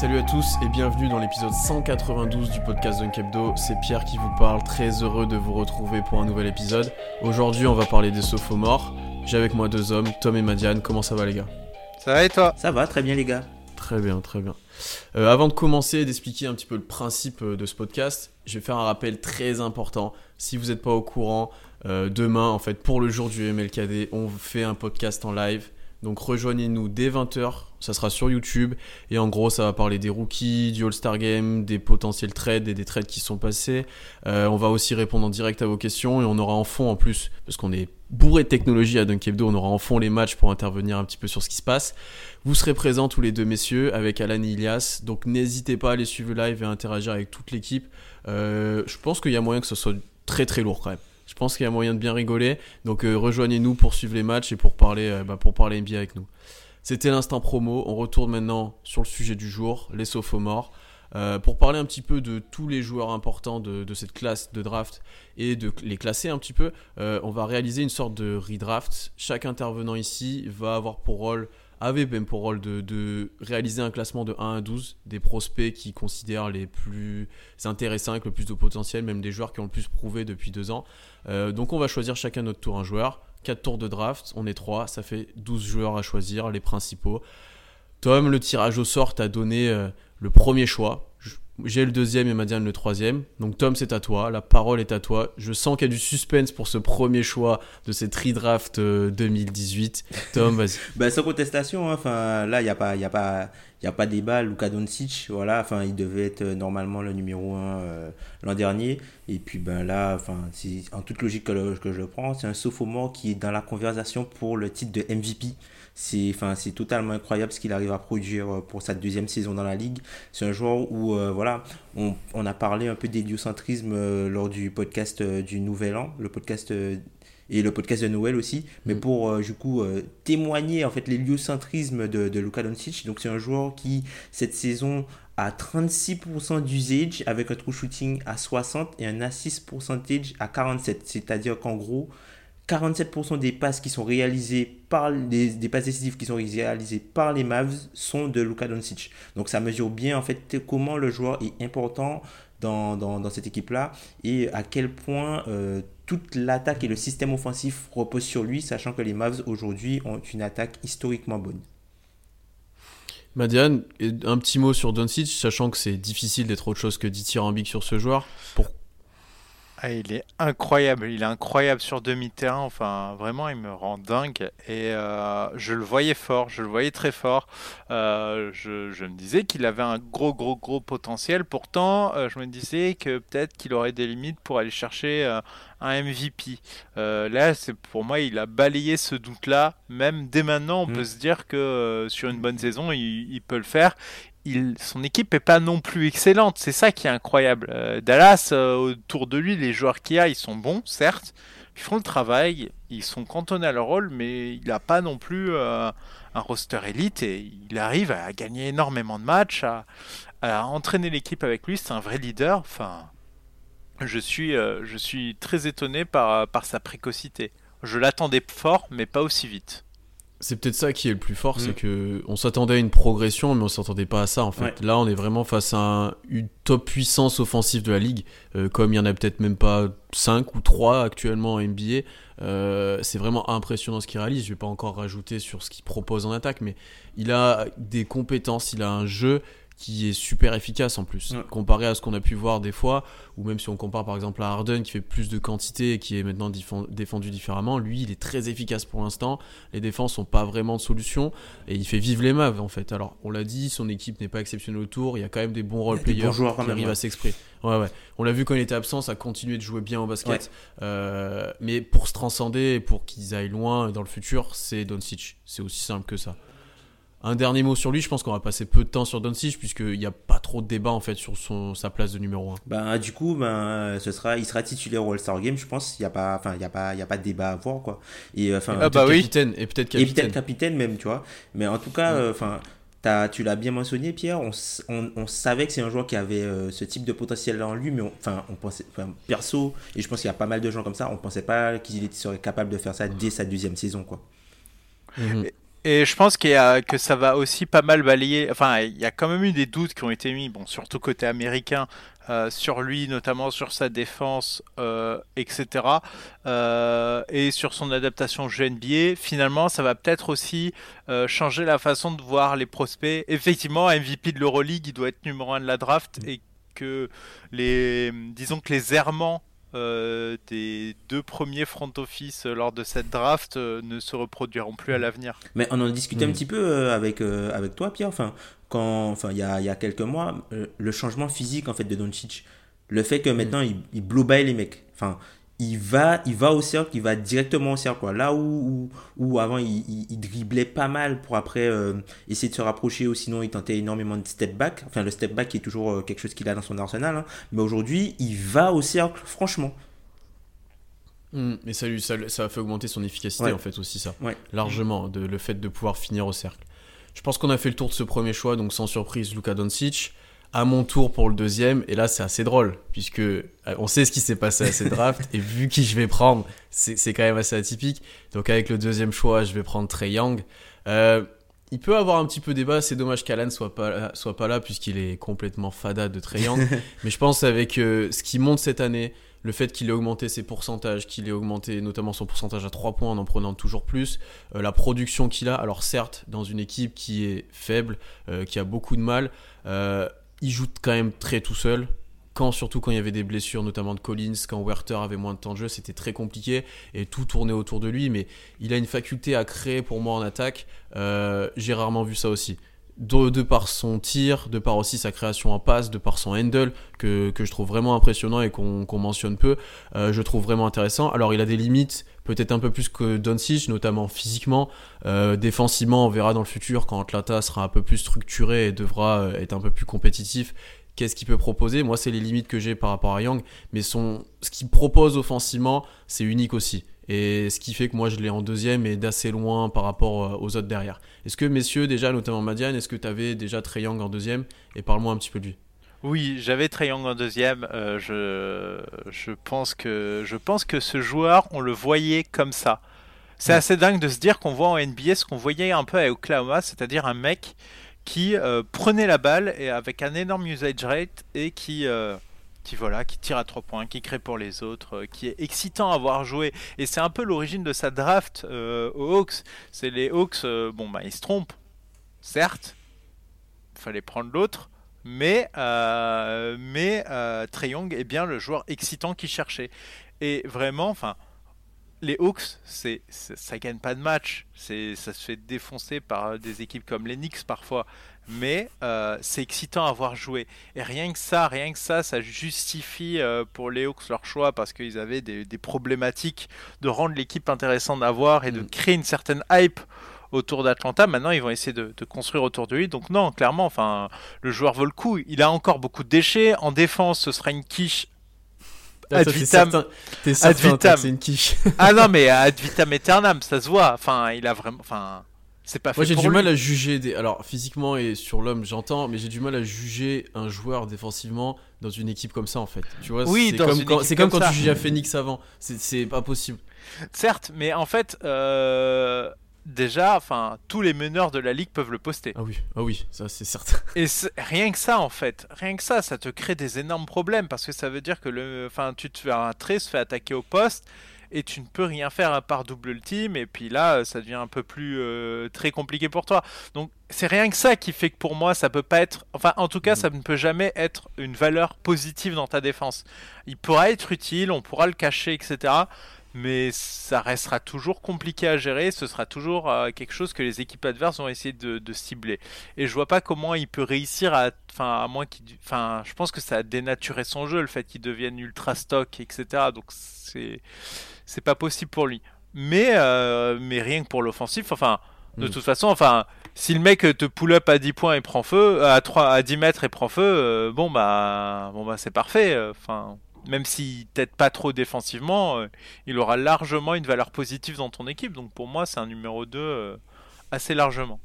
Salut à tous et bienvenue dans l'épisode 192 du podcast Dunkebdo. C'est Pierre qui vous parle, très heureux de vous retrouver pour un nouvel épisode. Aujourd'hui, on va parler des sophomores. J'ai avec moi deux hommes, Tom et Madiane. Comment ça va, les gars? Ça va et toi? Ça va, très bien, les gars. Très bien, très bien. Euh, avant de commencer et d'expliquer un petit peu le principe euh, de ce podcast, je vais faire un rappel très important. Si vous n'êtes pas au courant, euh, demain, en fait, pour le jour du MLKD, on fait un podcast en live. Donc rejoignez-nous dès 20h, ça sera sur YouTube. Et en gros, ça va parler des rookies, du All-Star Game, des potentiels trades et des trades qui sont passés. Euh, on va aussi répondre en direct à vos questions et on aura en fond en plus, parce qu'on est bourré de technologie à Dunkebdo, on aura en fond les matchs pour intervenir un petit peu sur ce qui se passe. Vous serez présents tous les deux messieurs avec Alan et Ilias, donc n'hésitez pas à aller suivre le live et à interagir avec toute l'équipe. Euh, je pense qu'il y a moyen que ce soit très très lourd quand même. Je pense qu'il y a moyen de bien rigoler. Donc euh, rejoignez-nous pour suivre les matchs et pour parler, bah, pour parler NBA avec nous. C'était l'instant promo. On retourne maintenant sur le sujet du jour, les sophomores. Euh, pour parler un petit peu de tous les joueurs importants de, cette classe de draft et de les classer un petit peu, euh, on va réaliser une sorte de redraft. Chaque intervenant ici va avoir pour rôle avait même pour rôle de, de, réaliser un classement de 1 à 12 des prospects qui considèrent les plus intéressants avec le plus de potentiel, même des joueurs qui ont le plus prouvé depuis deux ans. Euh, donc on va choisir chacun notre tour un joueur. 4 tours de draft, on est 3, ça fait 12 joueurs à choisir, les principaux. Tom, le tirage au sort t'a donné euh, le premier choix. J'ai le deuxième et Madiane le troisième. Donc Tom, c'est à toi. La parole est à toi. Je sens qu'il y a du suspense pour ce premier choix de cette redraft 2018. Tom, vas-y. bah, sans contestation. Hein. Enfin, là, il n'y a pas, il a pas, il y a pas débat. Luka Doncic, voilà. Enfin, il devait être normalement le numéro 1 euh, l'an dernier. Et puis, ben là, enfin, en toute logique que, que je le prends, c'est un sophomore qui est dans la conversation pour le titre de MVP. C'est enfin, totalement incroyable ce qu'il arrive à produire pour sa deuxième saison dans la ligue. C'est un joueur où, euh, voilà, on, a parlé un peu d'héliocentrisme euh, lors du podcast euh, du Nouvel An, le podcast euh, et le podcast de Noël aussi. Mais mm. pour, euh, du coup, témoigner, en fait, l'héliocentrisme de, de Luka Doncic. Donc, c'est un joueur qui, cette saison, a 36% d'usage avec un true shooting à 60 et un assist percentage à 47. C'est-à-dire qu'en gros, 47% des passes qui sont réalisées par les des passes décisives qui sont réalisées par les Mavs sont de Luka Doncic. Donc ça mesure bien en fait comment le joueur est important dans, dans, dans cette équipe-là et à quel point euh, toute l'attaque et le système offensif reposent sur lui, sachant que les Mavs aujourd'hui ont une attaque historiquement bonne. Madiane, un petit mot sur Doncic, sachant que c'est difficile d'être autre chose que dithyrambique sur ce joueur. Ah, il est incroyable, il est incroyable sur demi-terrain, enfin vraiment il me rend dingue. Et euh, je le voyais fort, je le voyais très fort, euh, je, je, me disais qu'il avait un gros gros gros potentiel, pourtant euh, je me disais que peut-être qu'il aurait des limites pour aller chercher un MVP. Là c'est pour moi il a balayé ce doute-là, même dès maintenant on mmh. peut se dire que sur une bonne saison il, il peut le faire, son équipe est pas non plus excellente. C'est ça qui est incroyable. Euh, Dallas, euh, autour de lui, les joueurs qu'il y a, ils sont bons, certes. Ils font le travail, ils sont cantonnés à leur rôle, mais il n'a pas non plus euh, un roster élite et il arrive à gagner énormément de matchs, à, entraîner l'équipe avec lui. C'est un vrai leader. Je suis, très étonné par sa précocité. Je l'attendais fort, mais pas aussi vite c'est peut-être ça qui est le plus fort, mm. c'est que on s'attendait à une progression, mais on s'attendait pas à ça en fait. Ouais. Là, on est vraiment face à un, une top puissance offensive de la ligue, euh, comme il y en a peut-être même pas 5 ou 3 actuellement en NBA. Euh, c'est vraiment impressionnant ce qu'il réalise. Je vais pas encore rajouter sur ce qu'il propose en attaque, mais il a des compétences, il a un jeu qui est super efficace en plus, Ouais. comparé à ce qu'on a pu voir des fois, ou même si on compare par exemple à Harden qui fait plus de quantité et qui est maintenant défend- défendu différemment, lui il est très efficace pour l'instant, les défenses sont pas vraiment de solution, et il fait vivre les Mavs en fait. Alors on l'a dit, son équipe n'est pas exceptionnelle autour, il y a quand même des bons role players qui arrivent ouais. à s'exprimer. Ouais, ouais. On l'a vu quand il était absent, ça a continué de jouer bien au basket. Ouais. Euh, mais pour se transcender et pour qu'ils aillent loin dans le futur, c'est Doncic. C'est aussi simple que ça. Un dernier mot sur lui, je pense qu'on va passer peu de temps sur Doncic puisqu'il n'y a pas trop de débat en fait sur son, sa place de numéro 1. Ben, du coup, ben, ce sera, il sera titulaire au All-Star Game, je pense. Il n'y a pas, y a pas, il y a pas de débat à avoir, quoi. Et, euh, enfin, Ah bah oui. capitaine et peut-être et capitaine. peut-être capitaine même, tu vois. Mais en tout cas, euh, enfin, t'as- tu l'as bien mentionné, Pierre. On, on, on savait que c'est un joueur qui avait euh, ce type de potentiel en lui, mais on- enfin, on pensait, enfin, perso, et je pense qu'il y a pas mal de gens comme ça, on pensait pas qu'il serait capable de faire ça dès sa deuxième saison, quoi. Mhm. Et je pense que ça va aussi pas mal balayer. Enfin, il y a quand même eu des doutes qui ont été mis, bon, surtout côté américain, euh, sur lui, notamment sur sa défense, euh, etc. euh, et sur son adaptation au jeu NBA. Finalement, ça va peut-être aussi changer la façon de voir les prospects. Effectivement, MVP de l'Euroleague, il doit être numéro 1 de la draft et que les, disons que les errements euh, des deux premiers front office euh, lors de cette draft euh, ne se reproduiront plus à l'avenir. Mais on en discutait un petit peu euh, avec, euh, avec toi, Pierre. Enfin, quand, enfin, il y a, il y a quelques mois, euh, le changement physique en fait de Doncic, le fait que maintenant il, il blow by les mecs. Enfin, il va, il va au cercle, il va directement au cercle. Quoi. Là où, où, où avant il, il, il driblait pas mal pour après euh, essayer de se rapprocher ou sinon il tentait énormément de step back. Enfin, le step back est toujours euh, quelque chose qu'il a dans son arsenal. hein. Mais aujourd'hui, il va au cercle, franchement. Mhm. Mais ça, lui, ça, ça a fait augmenter son efficacité Ouais. en fait aussi ça. Ouais. Largement, de, le fait de pouvoir finir au cercle. Je pense qu'on a fait le tour de ce premier choix, donc sans surprise, Luka Doncic. À mon tour pour le deuxième, et là c'est assez drôle, puisque euh, on sait ce qui s'est passé à ces drafts, et vu qui je vais prendre, c'est quand même assez atypique. Donc avec le deuxième choix, je vais prendre Trey Young. Euh, il peut avoir un petit peu débat, c'est dommage qu'Alan soit pas, soit pas là, puisqu'il est complètement fada de Trey Young. Mais je pense avec euh, ce qui monte cette année, le fait qu'il ait augmenté ses pourcentages, qu'il ait augmenté notamment son pourcentage à 3 points en en prenant toujours plus, euh, la production qu'il a, alors certes, dans une équipe qui est faible, euh, qui a beaucoup de mal, il joue quand même très tout seul. Quand, surtout quand il y avait des blessures, notamment de Collins, quand Werther avait moins de temps de jeu, c'était très compliqué et tout tournait autour de lui. Mais il a une faculté à créer pour moi en attaque. Euh, J'ai rarement vu ça aussi. De, de par son tir, de par aussi sa création en passe, de par son handle, que, que je trouve vraiment impressionnant et qu'on mentionne peu, euh, je trouve vraiment intéressant. Alors il a des limites, peut-être un peu plus que Doncic, notamment physiquement. Euh, défensivement, on verra dans le futur quand Atlanta sera un peu plus structuré et devra euh, être un peu plus compétitif. Qu'est-ce qu'il peut proposer Moi, c'est les limites que j'ai par rapport à Young, mais son, ce qu'il propose offensivement, c'est unique aussi. Et ce qui fait que moi, je l'ai en deuxième et d'assez loin par rapport euh, aux autres derrière. Est-ce que, messieurs, déjà, notamment Madiane, est-ce que tu avais déjà Trey Young en deuxième? Et parle-moi un petit peu de lui. Oui, j'avais Young en deuxième. Euh, je, je, pense que, je pense que ce joueur, on le voyait comme ça. C'est Ouais. assez dingue de se dire qu'on voit en NBA ce qu'on voyait un peu à Oklahoma, c'est-à-dire un mec qui euh, prenait la balle et avec un énorme usage rate et qui, euh, qui voilà, qui tire à trois points, qui crée pour les autres, euh, qui est excitant à voir jouer. Et c'est un peu l'origine de sa draft aux Hawks. C'est les Hawks, bon bah ils se trompent, certes, il fallait prendre l'autre. Mais, euh, mais euh, Young est bien le joueur excitant qu'il cherchait. Et vraiment, enfin, les Hawks, c'est, ça gagne pas de match. C'est, ça se fait défoncer par des équipes comme les Knicks parfois. Mais euh, c'est excitant à voir jouer. Et rien que ça, rien que ça, ça justifie euh, pour les Hawks leur choix parce qu'ils avaient des, des problématiques de rendre l'équipe intéressante à voir et de Mm. créer une certaine hype autour d'Atlanta. Maintenant, ils vont essayer de, de construire autour de lui. Donc non, clairement, enfin, le joueur vaut le coup. Il a encore beaucoup de déchets. En défense, ce sera une quiche. Ah, Ad t'es vitam. certain- T'es certain c'est une quiche. Ah non, mais ad vitam aeternam, ça se voit. Enfin, il a vraiment. Enfin, c'est pas fait Moi j'ai du lui. mal à juger des... alors physiquement et sur l'homme j'entends mais j'ai du mal à juger un joueur défensivement dans une équipe comme ça en fait tu vois Oui, c'est comme quand c'est comme comme quand tu jugeais à Phoenix avant c'est c'est pas possible Certes, mais en fait, euh, déjà, enfin, tous les meneurs de la ligue peuvent le poster. ah oui ah oui ça c'est certain Et rien que ça, en fait, rien que ça, ça te crée des énormes problèmes parce que ça veut dire que le, enfin, tu te fais un trait, se fait attaquer au poste et tu ne peux rien faire à part double ultime et puis là ça devient un peu plus euh, très compliqué pour toi. Donc c'est rien que ça qui fait que pour moi ça peut pas être enfin en tout cas mm. ça ne peut jamais être une valeur positive dans ta défense. Il pourra être utile, on pourra le cacher etc mais ça restera toujours compliqué à gérer, ce sera toujours euh, quelque chose que les équipes adverses vont essayer de, cibler. Et je vois pas comment il peut réussir à, enfin, à moins qu'il, enfin, je pense que ça a dénaturé son jeu, le fait qu'il devienne ultra stock, etc. Donc c'est, c'est pas possible pour lui. Mais, euh, mais rien que pour l'offensif, enfin, de hmm. toute façon, enfin, si le mec te pull up à 10 points et prend feu, à 3, à 10 mètres et prend feu, euh, bon bah, bon bah, c'est parfait, enfin même s'il t'aide pas trop défensivement, euh, il aura largement une valeur positive dans ton équipe. Donc pour moi, c'est un numéro 2 euh, assez largement.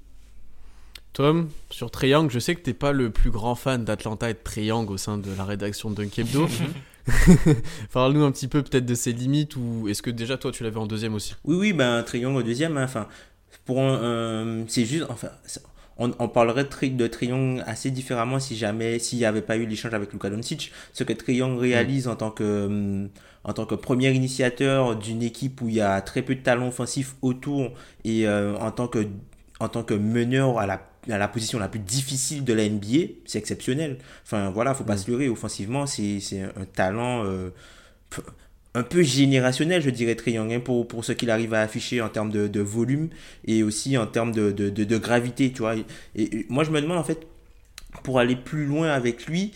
Tom, sur Triangle, je sais que t'es pas le plus grand fan d'Atlanta et de Triangle au sein de la rédaction de Dunkebdo. Parle-nous un petit peu peut-être de ses limites ou est-ce que déjà toi tu l'avais en deuxième aussi? Oui, oui, ben Triangle au deuxième. Hein, enfin, pour c'est juste, enfin, on, parlerait de, Triangle assez différemment si jamais s'il n'y avait pas eu l'échange avec Luka Doncic. Ce que Triangle réalise en tant que hum, en tant que premier initiateur d'une équipe où il y a très peu de talent offensif autour et euh, en tant que en tant que meneur à la à la position la plus difficile de la NBA, c'est exceptionnel. Enfin voilà, faut pas se leurrer offensivement, c'est un talent euh, un peu générationnel, je dirais, Triangle, hein, pour, pour ce qu'il arrive à afficher en termes de, volume et aussi en termes de, gravité, tu vois. Et, moi, je me demande, en fait, pour aller plus loin avec lui,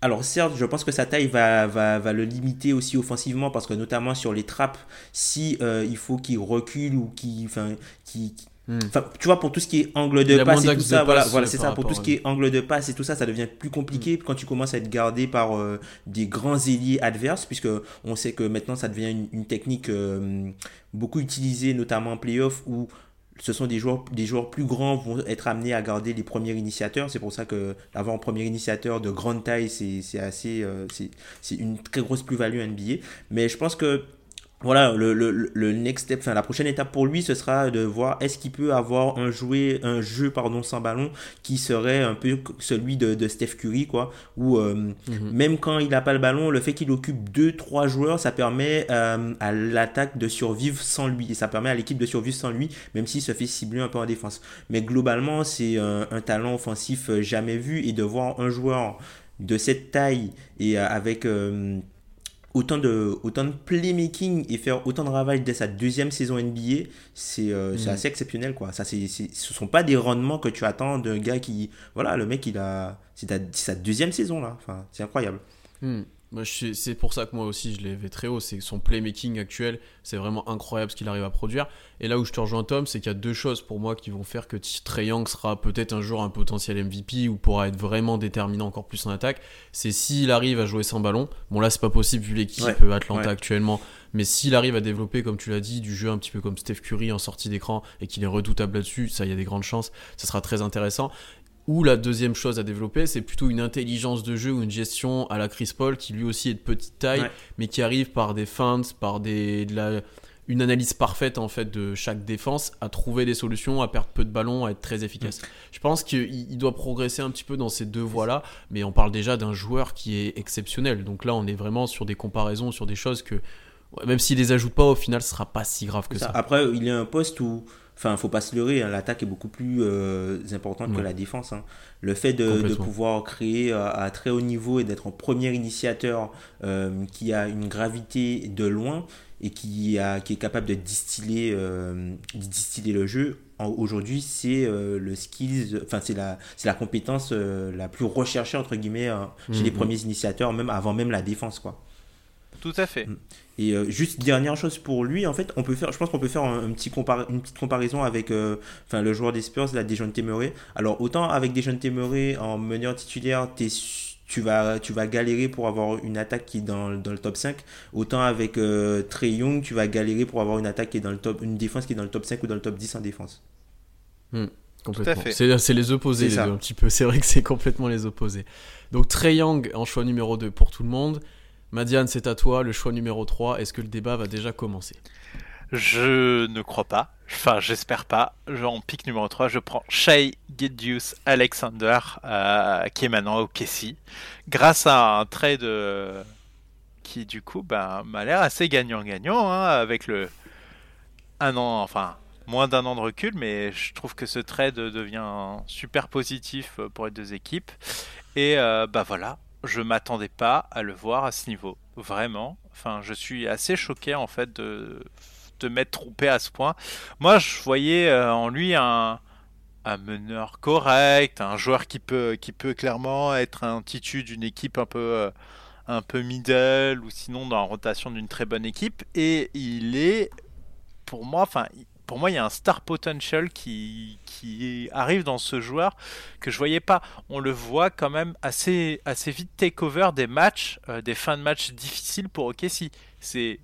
alors certes, je pense que sa taille va, va, va, le limiter aussi offensivement parce que notamment sur les trappes, si euh, il faut qu'il recule ou qu'il enfin, qui Hmm. tu vois, pour tout ce qui est angle de passe et tout ça, voilà, voilà c'est ça. Pour tout ce qui est angle de passe et tout ça, ça devient plus compliqué hmm. quand tu commences à être gardé par euh, des grands ailiers adverses, puisque on sait que maintenant ça devient une, technique euh, beaucoup utilisée, notamment en playoff, où ce sont des joueurs, des joueurs plus grands vont être amenés à garder les premiers initiateurs. C'est pour ça que d'avoir un premier initiateur de grande taille, c'est assez, euh, c'est une très grosse plus-value NBA. Mais je pense que voilà, le, le, le, next step, enfin la prochaine étape pour lui, ce sera de voir est-ce qu'il peut avoir un, jouet, un jeu pardon, sans ballon qui serait un peu celui de, de Steph Curry, quoi. Où euh, mhm. même quand il n'a pas le ballon, le fait qu'il occupe deux, trois joueurs, ça permet euh, à l'attaque de survivre sans lui. Et ça permet à l'équipe de survivre sans lui, même s'il se fait cibler un peu en défense. Mais globalement, c'est un, un, talent offensif euh, jamais vu. Et de voir un joueur de cette taille et avec autant de, autant de playmaking et faire autant de travail dès sa deuxième saison NBA, c'est euh, mm. assez exceptionnel. Quoi. Ça, c'est ce sont pas des rendements que tu attends d'un gars qui. Voilà, le mec, il a. C'est sa deuxième saison là. Enfin, c'est incroyable. Mm c'est pour ça que moi aussi je l'ai vu très haut. C'est son playmaking actuel, c'est vraiment incroyable ce qu'il arrive à produire. Et là où je te rejoins Tom, c'est qu'il y a deux choses pour moi qui vont faire que Trey Young sera peut-être un jour un potentiel MVP ou pourra être vraiment déterminant encore plus en attaque. C'est s'il arrive à jouer sans ballon. Bon là c'est pas possible vu l'équipe Atlanta actuellement. Mais s'il arrive à développer, comme tu l'as dit, du jeu un petit peu comme Steph Curry en sortie d'écran et qu'il est redoutable là-dessus, ça il y a des grandes chances, ça sera très intéressant. Ou la deuxième chose à développer, c'est plutôt une intelligence de jeu ou une gestion à la Chris Paul qui lui aussi est de petite taille, mais qui arrive par des feintes, par des, de la, une analyse parfaite en fait de chaque défense, à trouver des solutions, à perdre peu de ballons, à être très efficace. Je pense qu'il doit progresser un petit peu dans ces deux voies-là, mais on parle déjà d'un joueur qui est exceptionnel. Donc là, on est vraiment sur des comparaisons, sur des choses que même s'il les ajoute pas, au final, ce sera pas si grave que ça. Après, il y a un poste où Enfin, faut pas se leurrer, hein, l'attaque est beaucoup plus euh, importante que la défense. Hein. Le fait de, pouvoir créer à, très haut niveau et d'être un premier initiateur euh, qui a une gravité de loin et qui, a, qui est capable de distiller, euh, distiller le jeu, aujourd'hui, c'est le skills, enfin, c'est la, la compétence la plus recherchée, entre guillemets, hein, chez les mhm. premiers initiateurs, même avant même la défense, quoi. Tout à fait. Mm. Et euh, juste dernière chose pour lui, en fait, on peut faire, je pense qu'on peut faire un, petit une petite comparaison avec euh, enfin, le joueur des Spurs, la Dejounte Murray. Alors autant avec Dejounte Murray en meneur titulaire, tu vas, tu vas galérer pour avoir une attaque qui est dans, dans le top 5. Autant avec euh, Trey Young, tu vas galérer pour avoir une attaque qui est dans le top, une défense qui est dans le top 5 ou dans le top 10 en défense. Hmm, complètement. C'est les opposés, les deux, un petit peu. C'est vrai que c'est complètement les opposés. Donc Trey Young en choix numéro 2 pour tout le monde. Madiane, c'est à toi, le choix numéro 3. Est-ce que le débat va déjà commencer? Je ne crois pas. Enfin, j'espère pas. En pic numéro 3, je prends Shea Gidius Alexander, euh, qui est maintenant au Kessie, grâce à un trade, qui du coup bah, m'a l'air assez gagnant-gagnant hein, avec le un an, enfin moins d'un an de recul, mais je trouve que ce trade devient super positif pour les deux équipes. Et euh, bah voilà, je m'attendais pas à le voir à ce niveau, vraiment. Enfin, je suis assez choqué en fait de, m'être trompé à ce point. Moi, je voyais euh, en lui un, un meneur correct, un joueur qui peut, qui peut clairement être un titu d'une équipe un peu, euh, un peu middle ou sinon dans la rotation d'une très bonne équipe. Et il est, pour moi, enfin, pour moi, il y a un star potential qui, arrive dans ce joueur que je voyais pas. On le voit quand même assez, vite take over des matchs, euh, des fins de match difficiles pour OKC. C'est,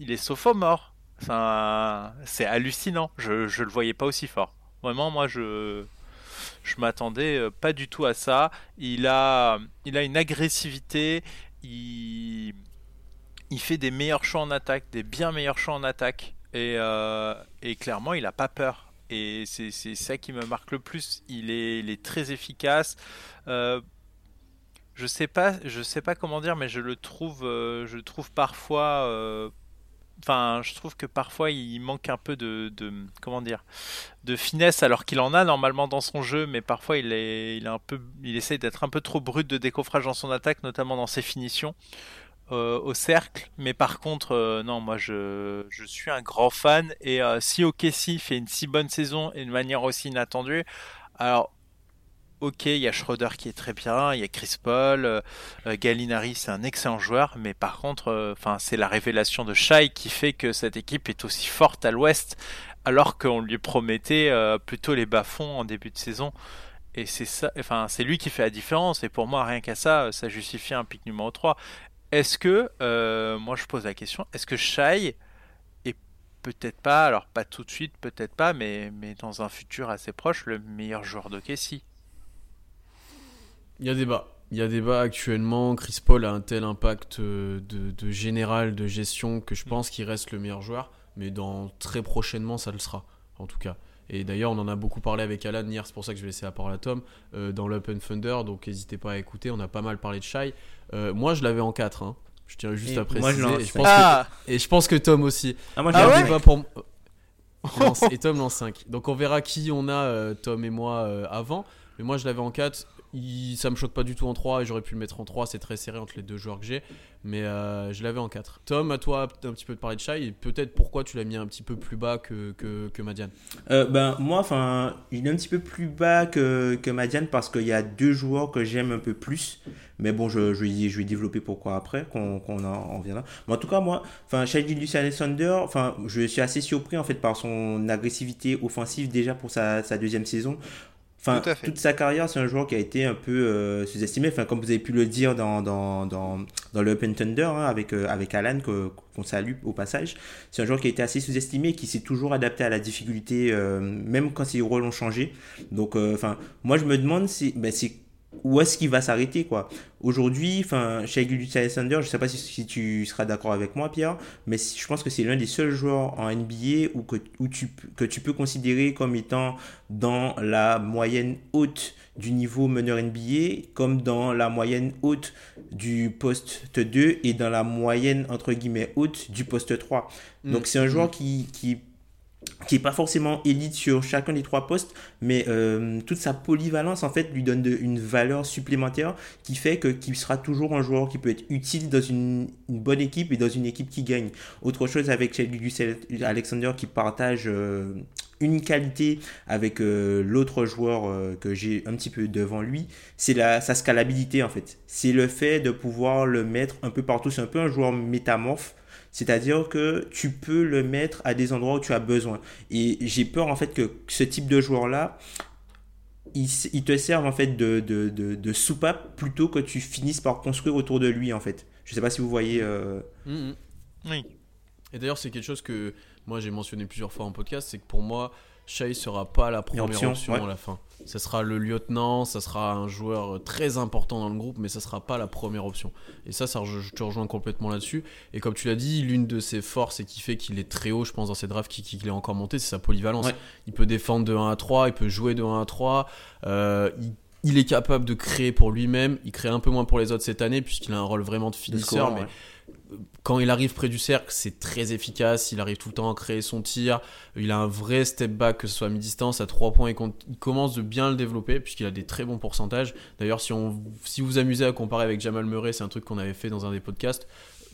il est sophomore. Enfin, c'est hallucinant. Je, je le voyais pas aussi fort. Vraiment, moi, je je m'attendais euh, pas du tout à ça. Il a, il a une agressivité. Il, il fait des meilleurs choix en attaque, des bien meilleurs choix en attaque. Et, euh, et clairement, il a pas peur. Et c'est ça qui me marque le plus. Il est, très efficace. Euh, je sais pas, je sais pas comment dire, mais je le trouve, euh, parfois enfin, je trouve que parfois il manque un peu de, comment dire, de finesse alors qu'il en a normalement dans son jeu, mais parfois il il est un peu, il essaye d'être un peu trop brut de décoffrage dans son attaque, notamment dans ses finitions. Euh, au cercle, mais par contre, euh, non, moi je, je, suis un grand fan et euh, si OKC fait une si bonne saison et de manière aussi inattendue, alors ok, il y a Schroeder qui est très bien, il y a Chris Paul, euh, Gallinari c'est un excellent joueur, mais par contre, enfin c'est la révélation de Shai qui fait que cette équipe est aussi forte à l'Ouest, alors qu'on lui promettait plutôt les bas-fonds en début de saison. Et c'est ça, enfin c'est lui qui fait la différence. Et pour moi, rien qu'à ça, ça justifie un pic numéro 3. Est-ce que, euh, moi je pose la question, est-ce que Shai est peut-être pas, alors pas tout de suite, peut-être pas, mais, mais dans un futur assez proche, le meilleur joueur de Kessie? Il y a débat. Il y a débat actuellement. Chris Paul a un tel impact de, de général, de gestion, que je pense qu'il reste le meilleur joueur. Mais dans très prochainement, ça le sera, en tout cas. Et d'ailleurs, on en a beaucoup parlé avec Alan hier, c'est pour ça que je vais laisser la parole à Tom, euh, dans l'Open Thunder, donc n'hésitez pas à écouter, on a pas mal parlé de Shai. Euh, moi, je l'avais en 4, hein. je tiens juste Et à moi, préciser. je l'ai en et, je pense Ah que, et je pense que Tom aussi. Ah, moi, Ah j'ai ouais Débat pour... Et Tom lance 5. Donc on verra qui on a, euh, Tom et moi, euh, avant. Mais moi, je l'avais en 4. Il, ça me choque pas du tout en 3 et j'aurais pu le mettre en 3. C'est très serré entre les deux joueurs que j'ai. Mais euh, je l'avais en 4. Tom, à toi un petit peu de parler de Shai et peut-être pourquoi tu l'as mis un petit peu plus bas que, que, que Madiane. Euh, ben, moi, enfin, il est un petit peu plus bas que, que Madiane parce qu'il y a deux joueurs que j'aime un peu plus. Mais bon, je, je, vais, je vais développer pourquoi après, qu'on qu'on en, en viendra. Mais en tout cas, moi, Shai Gilgeous Alexander, enfin, je suis assez surpris en fait par son agressivité offensive déjà pour sa deuxième saison. Enfin, Tout toute sa carrière, c'est un joueur qui a été un peu euh, sous-estimé. Enfin, comme vous avez pu le dire dans, dans, dans, dans le Open Thunder hein, avec, euh, avec Alan, que- qu'on salue au passage. C'est un joueur qui a été assez sous-estimé, qui s'est toujours adapté à la difficulté, euh, même quand ses rôles ont changé. Donc, euh, enfin, moi, je me demande si, ben, c'est où est-ce qu'il va s'arrêter, quoi. Aujourd'hui, enfin, chez Gilgeous Alexander, je sais pas si, si tu seras d'accord avec moi, Pierre, mais je pense que c'est l'un des seuls joueurs en NBA où, que, où tu, que tu peux considérer comme étant dans la moyenne haute du niveau meneur NBA, comme dans la moyenne haute du poste 2 et dans la moyenne, entre guillemets, haute du poste 3. Donc, Mm. c'est un joueur qui, qui qui est pas forcément élite sur chacun des trois postes, mais euh, toute sa polyvalence en fait lui donne de- une valeur supplémentaire qui fait que qu'il sera toujours un joueur qui peut être utile dans une, une bonne équipe et dans une équipe qui gagne. Autre chose avec Shai Alexander qui partage euh, une qualité avec euh, l'autre joueur euh, que j'ai un petit peu devant lui, c'est sa scalabilité en fait. C'est le fait de pouvoir le mettre un peu partout. C'est un peu un joueur métamorphe. C'est-à-dire que tu peux le mettre à des endroits où tu as besoin. Et j'ai peur en fait que ce type de joueur-là, il, te serve en fait de, de, de, soupape plutôt que tu finisses par construire autour de lui en fait. Je sais pas si vous voyez. euh, Mhm. Oui. Et d'ailleurs, c'est quelque chose que moi j'ai mentionné plusieurs fois en podcast, c'est que pour moi, Shai sera pas la première option, option, ouais. à la fin. Ça sera le lieutenant, ça sera un joueur très important dans le groupe, mais ça sera pas la première option. Et ça, ça je te rejoins complètement là-dessus. Et comme tu l'as dit, l'une de ses forces et qui fait qu'il est très haut, je pense, dans ses drafts, qui, qui, qu'il est encore monté, c'est sa polyvalence. Ouais. Il peut défendre de 1 à 3, il peut jouer de 1 à 3. euh, il, il est capable de créer pour lui-même. Il crée un peu moins pour les autres cette année, puisqu'il a un rôle vraiment de finisseur, scoreur, mais ouais. Quand il arrive près du cercle, c'est très efficace. Il arrive tout le temps à créer son tir. Il a un vrai step back, que ce soit à mi-distance, à 3 points. Il, commence de bien le développer, puisqu'il a des très bons pourcentages. D'ailleurs, si, on, si vous vous amusez à comparer avec Jamal Murray, c'est un truc qu'on avait fait dans un des podcasts.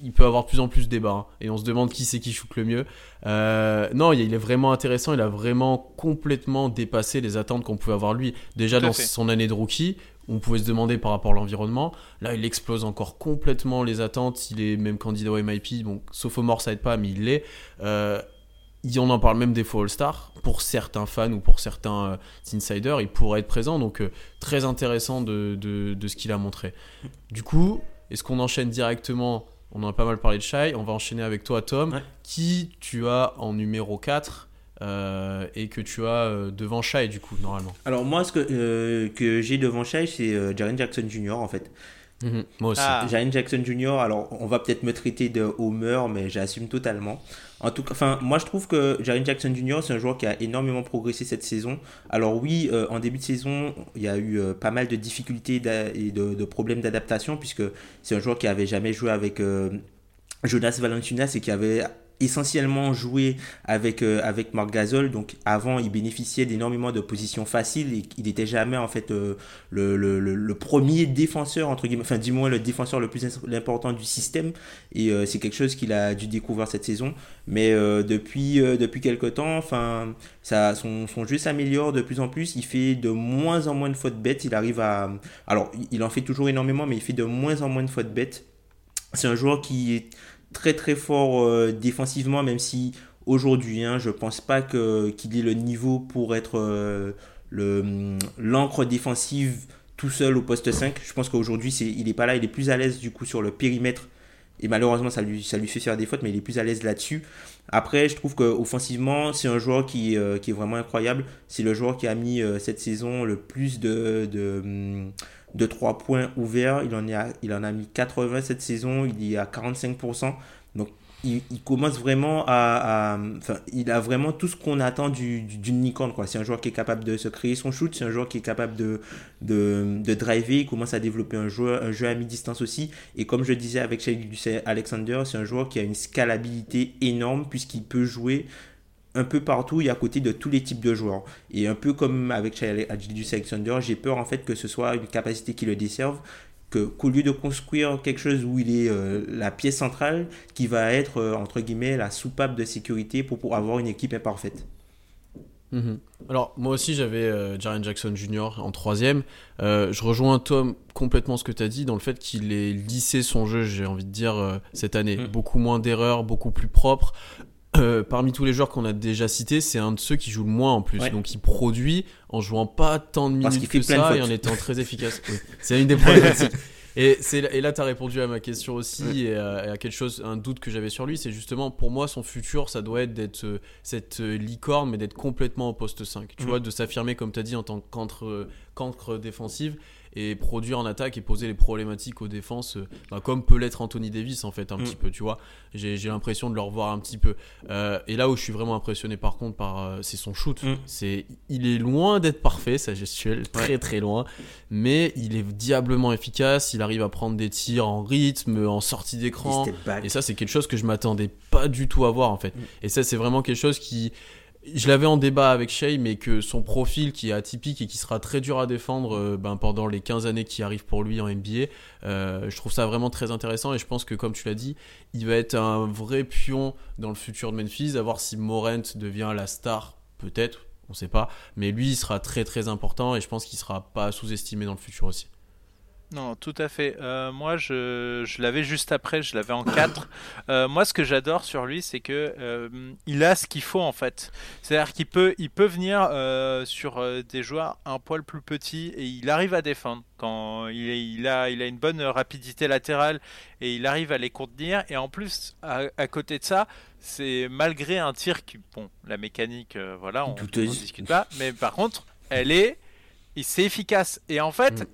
Il peut avoir de plus en plus de débats. Hein, et on se demande qui c'est qui shoot le mieux. Euh, non, il est vraiment intéressant. Il a vraiment complètement dépassé les attentes qu'on pouvait avoir lui. Déjà dans son année de rookie, on pouvait se demander par rapport à l'environnement. Là, il explose encore complètement les attentes. Il est même candidat au MIP. Bon, sophomore, ça aide pas, mais il l'est. Euh, on en parle même des faux All-Star. Pour certains fans ou pour certains euh, insiders, il pourrait être présent. Donc, euh, très intéressant de, ce qu'il a montré. Du coup, est-ce qu'on enchaîne directement? On en a pas mal parlé de Shai. On va enchaîner avec toi, Tom. Qui tu as en numéro 4 euh, et que tu as euh, devant Shai du coup normalement. Alors moi ce que, euh, que j'ai devant Shai c'est Jaren Jackson Jr. en fait. Mhm, moi aussi. Ah. Jaren Jackson Jr. Alors on va peut-être me traiter de Homer mais j'assume totalement. En tout cas, enfin moi je trouve que Jaren Jackson Jr. c'est un joueur qui a énormément progressé cette saison. Alors oui en début de saison il y a eu pas mal de difficultés et de, de problèmes d'adaptation puisque c'est un joueur qui avait jamais joué avec Jonas Valanciunas et qui avait essentiellement joué avec, euh, avec Marc Gasol. Donc avant, il bénéficiait d'énormément de positions faciles et il n'était jamais en fait euh, le, le, le, premier défenseur, entre guillemets, enfin du moins le défenseur le plus important du système. Et euh, c'est quelque chose qu'il a dû découvrir cette saison. Mais depuis, depuis quelques temps, enfin, ça, son, son jeu s'améliore de plus en plus. Il fait de moins en moins de fautes bêtes. Il arrive à... Alors, il en fait toujours énormément, mais il fait de moins en moins de fautes bêtes. C'est un joueur qui est très très fort euh, défensivement, même si aujourd'hui, hein, je pense pas qu'il ait le niveau pour être euh, le l'encre défensive tout seul au poste 5. Je pense qu'aujourd'hui, il est pas là, il est plus à l'aise du coup sur le périmètre. Et malheureusement, ça lui, ça lui fait faire des fautes, mais il est plus à l'aise là-dessus. Après, je trouve qu'offensivement, c'est un joueur qui, euh, qui, est vraiment incroyable. C'est le joueur qui a mis cette saison le plus de, de 3 points ouverts. Il en, a, il en a mis 80 cette saison, il y a 45%. Donc il, commence vraiment à, Enfin, il a vraiment tout ce qu'on attend d'une du, licorne. C'est un joueur qui est capable de se créer son shoot, c'est un joueur qui est capable de, de, de, driver, il commence à développer un jeu, un jeu à mi-distance aussi. Et comme je disais avec Shai Alexander, c'est un joueur qui a une scalabilité énorme puisqu'il peut jouer un peu partout et à côté de tous les types de joueurs. Et un peu comme avec Agilius Alexander, j'ai peur en fait que ce soit une capacité qui le desserve, que qu'au lieu de construire quelque chose où il est euh, la pièce centrale, qui va être euh, entre guillemets la soupape de sécurité pour, pour avoir une équipe imparfaite. Mhm. Alors moi aussi j'avais euh, Jaren Jackson Jr. en troisième. je rejoins Tom complètement ce que tu as dit dans le fait qu'il ait lissé son jeu, j'ai envie de dire, cette année. Mm. Beaucoup moins d'erreurs, beaucoup plus propre. Euh, parmi tous les joueurs qu'on a déjà cités, c'est un de ceux qui joue le moins en plus. Donc il produit en jouant pas tant de minutes que ça et en étant très efficace. C'est une des problématiques. Et, et là, tu as répondu à ma question aussi et, à, quelque chose, un doute que j'avais sur lui. C'est justement, pour moi, son futur, ça doit être d'être euh, cette euh, licorne, mais d'être complètement au poste 5. Tu mm. vois, de s'affirmer, comme tu as dit, en tant qu'entre défensive et produire en attaque et poser les problématiques aux défenses, euh, bah, comme peut l'être Anthony Davis en fait, un mm. petit peu, tu vois. J'ai l'impression de le revoir un petit peu. Euh, et là où je suis vraiment impressionné par contre, par, euh, c'est son shoot. Mm. C'est, il est loin d'être parfait, sa gestuelle, très très loin, mais il est diablement efficace. Il arrive à prendre des tirs en rythme, en sortie d'écran. Et ça, c'est quelque chose que je m'attendais pas du tout à voir en fait. Mm. Et ça, c'est vraiment quelque chose qui je l'avais en débat avec Shea, mais que son profil qui est atypique et qui sera très dur à défendre euh, ben, pendant les 15 années qui arrivent pour lui en NBA, euh, je trouve ça vraiment très intéressant et je pense que, comme tu l'as dit, il va être un vrai pion dans le futur de Memphis, à voir si Morent devient la star, peut-être, on sait pas, mais lui, il sera très très important et je pense qu'il sera pas sous-estimé dans le futur aussi. Non, tout à fait. Euh, moi, je, je l'avais juste après, je l'avais en 4. Euh, moi, ce que j'adore sur lui, c'est que euh, il a ce qu'il faut en fait. C'est-à-dire qu'il peut, il peut venir sur des joueurs un poil plus petits et il arrive à défendre. Quand il, il, a, il a une bonne rapidité latérale et il arrive à les contenir. Et en plus, à, côté de ça, c'est malgré un tir qui, bon, la mécanique, voilà, on ne discute pas. Mais par contre, elle est, c'est efficace. Et en fait, mm.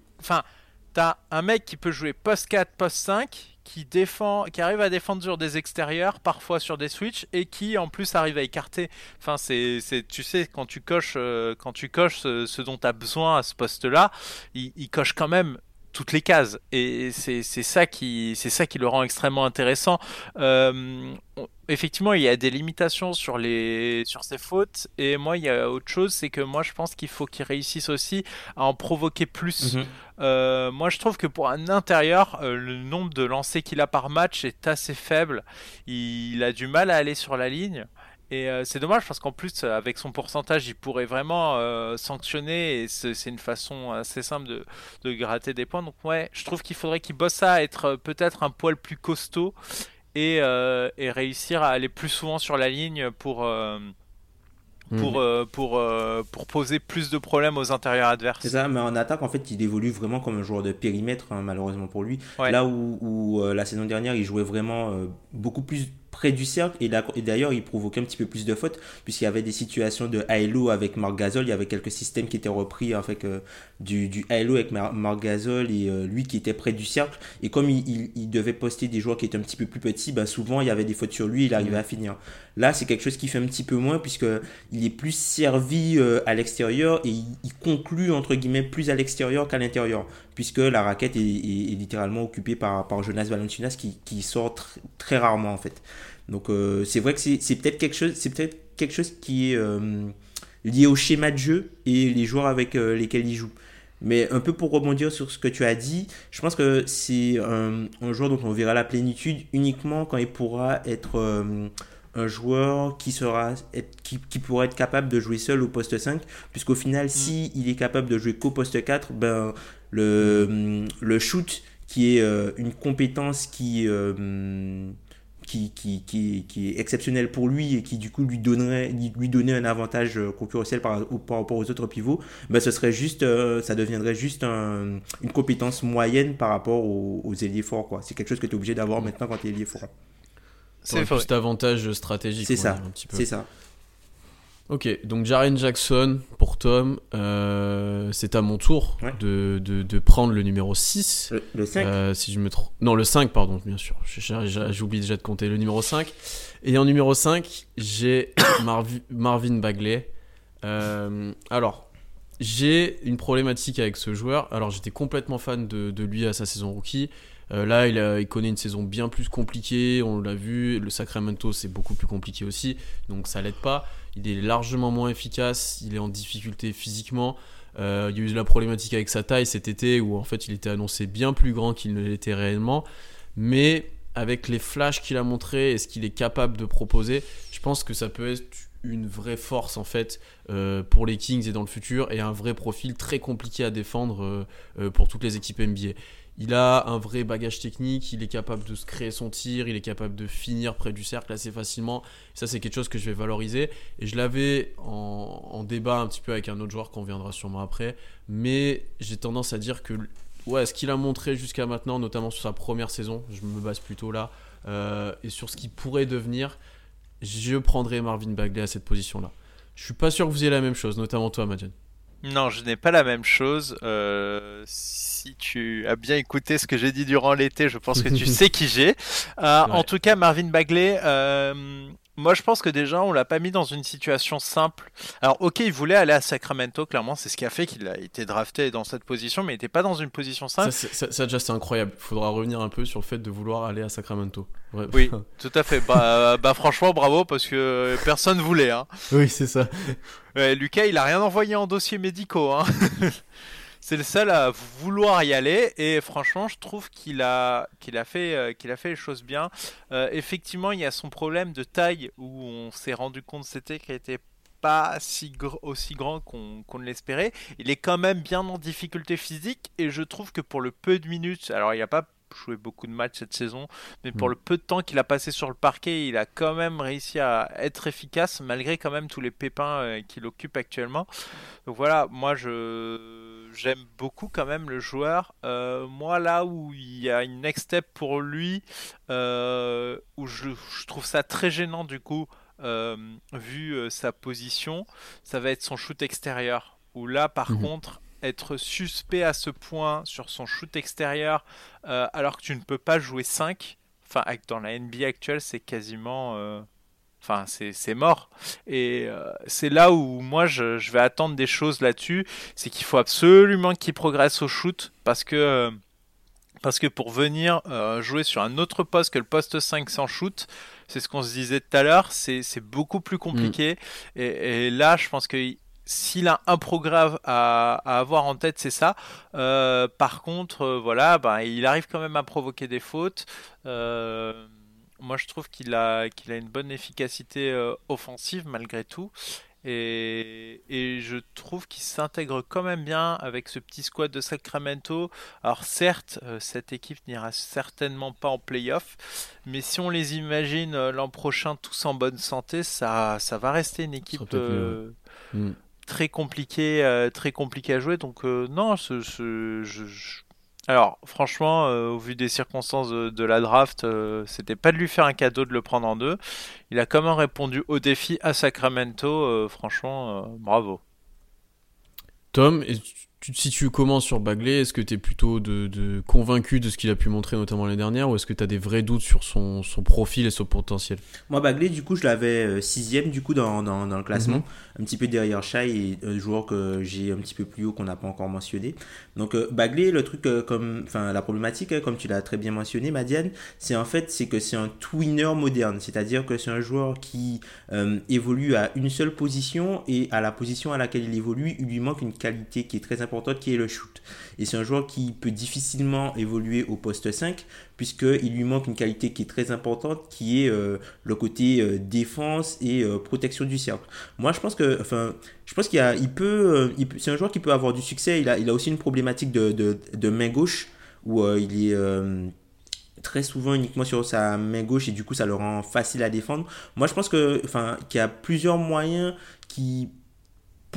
T'as un mec qui peut jouer post 4, post 5, qui défend, qui arrive à défendre sur des extérieurs, parfois sur des switches, et qui en plus arrive à écarter. Enfin, c'est, tu sais, quand tu coches, euh, quand tu coches ce, dont tu as besoin à ce poste-là, il, coche quand même toutes les cases. Et c'est ça, qui, ça qui le rend extrêmement intéressant. Euh, effectivement, il y a des limitations sur, les, sur ses fautes. Et moi, il y a autre chose, c'est que moi, je pense qu'il faut qu'il réussisse aussi à en provoquer plus. Mhm. Euh, moi, je trouve que pour un intérieur, euh, le nombre de lancers qu'il a par match est assez faible. Il a du mal à aller sur la ligne. Et euh, c'est dommage parce qu'en plus, avec son pourcentage, il pourrait vraiment euh, sanctionner et c'est une façon assez simple de, de, gratter des points. Donc, ouais, je trouve qu'il faudrait qu'il bosse à être euh, peut-être un poil plus costaud et, et, réussir à aller plus souvent sur la ligne pour. Pour, mhm. pour, pour poser plus de problèmes aux intérieurs adverses. C'est ça, mais en attaque, en fait, il évolue vraiment comme un joueur de périmètre, hein, malheureusement pour lui. Là où, où la saison dernière, il jouait vraiment beaucoup plus près du cercle. Et d'ailleurs il provoquait un petit peu plus de fautes puisqu'il y avait des situations de halo avec Marc Gasol, il y avait quelques systèmes qui étaient repris avec euh, du, du halo avec Marc Gasol et euh, lui qui était près du cercle. Et comme il, il, devait poster des joueurs qui étaient un petit peu plus petits, bah souvent il y avait des fautes sur lui, il arrivait à finir. Là c'est quelque chose qui fait un petit peu moins puisque il est plus servi euh, à l'extérieur et il, conclut entre guillemets plus à l'extérieur qu'à l'intérieur puisque la raquette est, littéralement occupée par, Jonas Valanciunas qui, sort très rarement en fait. Donc euh, c'est vrai que c'est peut-être quelque chose, c'est peut-être quelque chose qui est euh, lié au schéma de jeu et les joueurs avec euh, lesquels il joue. Mais un peu pour rebondir sur ce que tu as dit, je pense que c'est un, joueur dont on verra la plénitude uniquement quand il pourra être un joueur qui, sera, qui, qui, pourra être capable de jouer seul au poste 5, puisqu'au final, mm. si il est capable de jouer qu'au poste 4, ben, le, le shoot, qui est une compétence qui qui, qui, qui, qui, est exceptionnel pour lui et qui du coup lui donnerait lui donner un avantage euh, concurrentiel par, par rapport aux autres pivots, ben ce serait juste, euh, ça deviendrait juste une compétence moyenne par rapport aux, ailiers forts. C'est quelque chose que tu es obligé d'avoir maintenant quand tu es ailier fort. C'est juste avantage stratégique. C'est ça. C'est ça. Ok, donc Jaren Jackson pour Tom, euh, c'est à mon tour de, de, de, prendre le numéro 6. Le, 5 euh, Si je me trompe. Non, le 5, pardon, bien sûr. J'oublie déjà de compter le numéro 5. Et en numéro 5, j'ai Marvin Bagley. Euh, alors, j'ai une problématique avec ce joueur. Alors, j'étais complètement fan de, de, lui à sa saison rookie. Euh, là, il, connaît une saison bien plus compliquée, on l'a vu. Le Sacramento, c'est beaucoup plus compliqué aussi, donc ça l'aide pas. Il est largement moins efficace, il est en difficulté physiquement. Euh, il y a eu la problématique avec sa taille cet été où en fait il était annoncé bien plus grand qu'il ne l'était réellement. Mais avec les flashs qu'il a montré et ce qu'il est capable de proposer, je pense que ça peut être une vraie force en fait euh, pour les Kings et dans le futur et un vrai profil très compliqué à défendre pour toutes les équipes NBA. Il a un vrai bagage technique, il est capable de se créer son tir, il est capable de finir près du cercle assez facilement. Ça, c'est quelque chose que je vais valoriser. Et je l'avais en, débat un petit peu avec un autre joueur qu'on viendra sûrement après. Mais j'ai tendance à dire que ouais, ce qu'il a montré jusqu'à maintenant, notamment sur sa première saison, je me base plutôt là, euh, et sur ce qu'il pourrait devenir, je prendrai Marvin Bagley à cette position-là. Je suis pas sûr que vous ayez la même chose, notamment toi, Madjan. Non, je n'ai pas la même chose. Euh, si tu as bien écouté ce que j'ai dit durant l'été, je pense que tu sais qui j'ai. Euh, en tout cas, Marvin Bagley, euh, moi, je pense que déjà, on l'a pas mis dans une situation simple. Alors, ok, il voulait aller à Sacramento, clairement, c'est ce qui a fait qu'il a été drafté dans cette position, mais il n'était pas dans une position simple. Ça, ça, déjà, c'est incroyable. Il faudra revenir un peu sur le fait de vouloir aller à Sacramento. Oui, tout à fait. Bah, bah, franchement, bravo, parce que personne voulait. Hein. Oui, c'est ça. Lucas, il a rien envoyé en dossier médicaux. Hein. c'est le seul à vouloir y aller et franchement je trouve qu'il a qu'il a fait euh, qu'il a fait les choses bien euh, effectivement il y a son problème de taille où on s'est rendu compte c'était qu'il était pas si aussi grand qu'on ne l'espérait il est quand même bien en difficulté physique et je trouve que pour le peu de minutes alors il n'y a pas joué beaucoup de matchs cette saison, mais pour mm. le peu de temps qu'il a passé sur le parquet, il a quand même réussi à être efficace malgré quand même tous les pépins euh, qu'il occupe actuellement. Donc voilà, moi je j'aime beaucoup quand même le joueur. Euh, moi là où il y a une next step pour lui, euh, où je, trouve ça très gênant du coup. vu sa position, ça va être son shoot extérieur. Où là, par mhm. contre, être suspect à ce point sur son shoot extérieur euh, alors que tu ne peux pas jouer 5, enfin dans la NBA actuelle c'est quasiment... Euh, enfin c'est mort. Et euh, c'est là où moi je, vais attendre des choses là-dessus, c'est qu'il faut absolument qu'il progresse au shoot parce que Parce que pour venir euh, jouer sur un autre poste que le poste 5 sans shoot, c'est ce qu'on se disait tout à l'heure, c'est beaucoup plus compliqué. Mm. Et, là, je pense que s'il a un progrès à, avoir en tête, c'est ça. Euh, par contre, euh, voilà, ben, il arrive quand même à provoquer des fautes. Moi, je trouve qu'il a, qu'il a une bonne efficacité offensive malgré tout. Et, je trouve qu'il s'intègre quand même bien avec ce petit squad de Sacramento. Alors certes, euh, cette équipe n'ira certainement pas en playoff, mais si on les imagine euh, l'an prochain tous en bonne santé, ça, ça va rester une équipe euh, mm. très compliquée, très compliquée à jouer. Donc non, ce, je alors, franchement, euh, au vu des circonstances de, la draft, euh, c'était pas de lui faire un cadeau de le prendre en deux. Il a quand même répondu au défi à Sacramento. Euh, franchement, bravo. Tom, si tu commences sur Bagley, est-ce que tu es plutôt de, convaincu de ce qu'il a pu montrer notamment l'année dernière ou est-ce que tu as des vrais doutes sur son, profil et son potentiel? Moi, Bagley, du coup, je l'avais euh, sixième du coup dans, dans, le classement, mhm. un petit peu derrière Shai et un joueur que j'ai un petit peu plus haut qu'on n'a pas encore mentionné. Donc, euh, Bagley, le truc, euh, comme, enfin, la problématique, hein, comme tu l'as très bien mentionné, Madiane, c'est en fait, c'est que c'est un twinner moderne, c'est-à-dire que c'est un joueur qui évolue à une seule position et à la position à laquelle il évolue, il lui manque une qualité qui est très importante, qui est le shoot. Et c'est un joueur qui peut difficilement évoluer au poste 5, puisqu'il lui manque une qualité qui est très importante, qui est euh, le côté euh, défense et euh, protection du cercle. Moi, je pense que, enfin, je pense qu'il il peut, c'est un joueur qui peut avoir du succès. Il a, il a aussi une problématique de, de, main gauche, où il est très souvent uniquement sur sa main gauche et du coup ça le rend facile à défendre. Moi je pense que enfin qu'il y a plusieurs moyens qui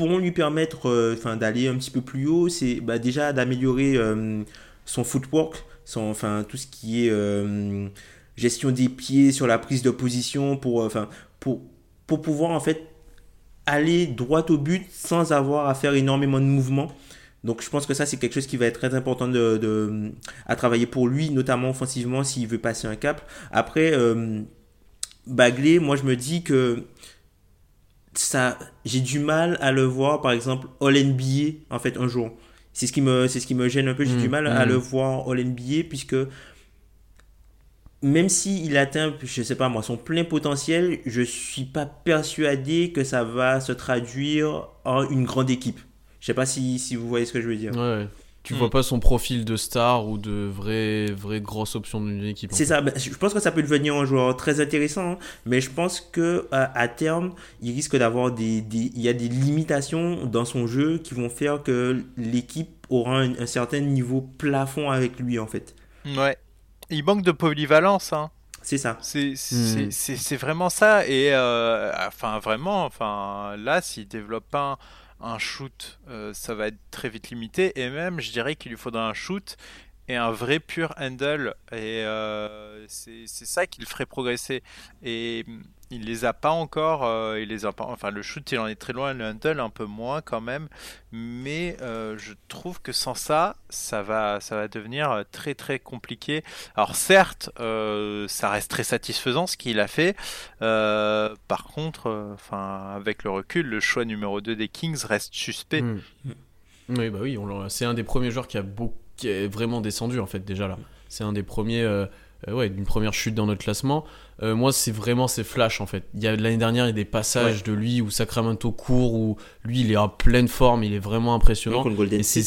pourront lui permettre euh, d'aller un petit peu plus haut, c'est bah, déjà d'améliorer euh, son footwork, son, enfin, tout ce qui est euh, gestion des pieds sur la prise de position pour, pour, pour pouvoir en fait aller droit au but sans avoir à faire énormément de mouvements. Donc je pense que ça c'est quelque chose qui va être très important à travailler pour lui, notamment offensivement s'il veut passer un cap. Après, Bagley, moi je me dis que ça, j'ai du mal à le voir, par exemple, All NBA, en fait, un jour. C'est ce qui me, c'est ce qui me gêne un peu. J'ai du mm, mal à mm. le voir All NBA, puisque même s'il atteint, je sais pas moi, son plein potentiel, je suis pas persuadé que ça va se traduire en une grande équipe. Je sais pas si, si vous voyez ce que je veux dire. Ouais. Tu vois hmm. pas son profil de star ou de vraie, vraie grosse option d'une équipe. C'est ça. Je pense que ça peut devenir un joueur très intéressant, hein. mais je pense que à, terme, il risque d'avoir des, des, il y a des limitations dans son jeu qui vont faire que l'équipe aura un, certain niveau plafond avec lui en fait. Ouais. Il manque de polyvalence. Hein. C'est ça. C'est hmm. vraiment ça. Et euh, enfin, vraiment, enfin, là, s'il développe pas un shoot, euh, ça va être très vite limité. Et même, je dirais qu'il lui faudra un shoot et un vrai pur handle. Et euh, c'est ça qui le ferait progresser. Et il les a pas encore. Euh, il les a pas, enfin, le shoot, il en est très loin. Le handle, un peu moins quand même. Mais euh, je trouve que sans ça, ça va, ça va devenir très très compliqué. Alors certes, euh, ça reste très satisfaisant ce qu'il a fait. par contre, enfin, avec le recul, le choix numéro 2 des Kings reste suspect. Hmm. Oui, bah oui, c'est un des premiers joueurs qui a, beaucoup, qui est vraiment descendu en fait déjà là. C'est un des premiers euh, ouais, d'une première chute dans notre classement. Euh, moi, c'est vraiment ces flashs en fait. Il y a l'année dernière, il y a des passages de lui où Sacramento court, où lui, il est en pleine forme, il est vraiment impressionnant. et c'est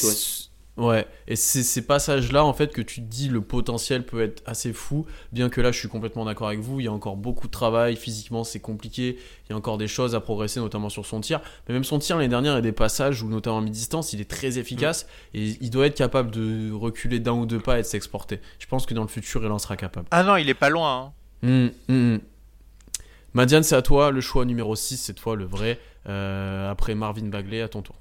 Ouais, et c'est ces passages-là, en fait, que tu te dis le potentiel peut être assez fou, bien que là, je suis complètement d'accord avec vous, il y a encore beaucoup de travail, physiquement, c'est compliqué, il y a encore des choses à progresser, notamment sur son tir. Mais même son tir, l'année dernière, il y a des passages où, notamment à mi-distance, il est très efficace, mm. et il doit être capable de reculer d'un ou deux pas et de s'exporter. Je pense que dans le futur, il en sera capable. Ah non, il est pas loin. Hein. Mmh, mmh, Madiane, c'est à toi, le choix numéro 6, cette fois, le vrai. Euh, après Marvin Bagley, à ton tour.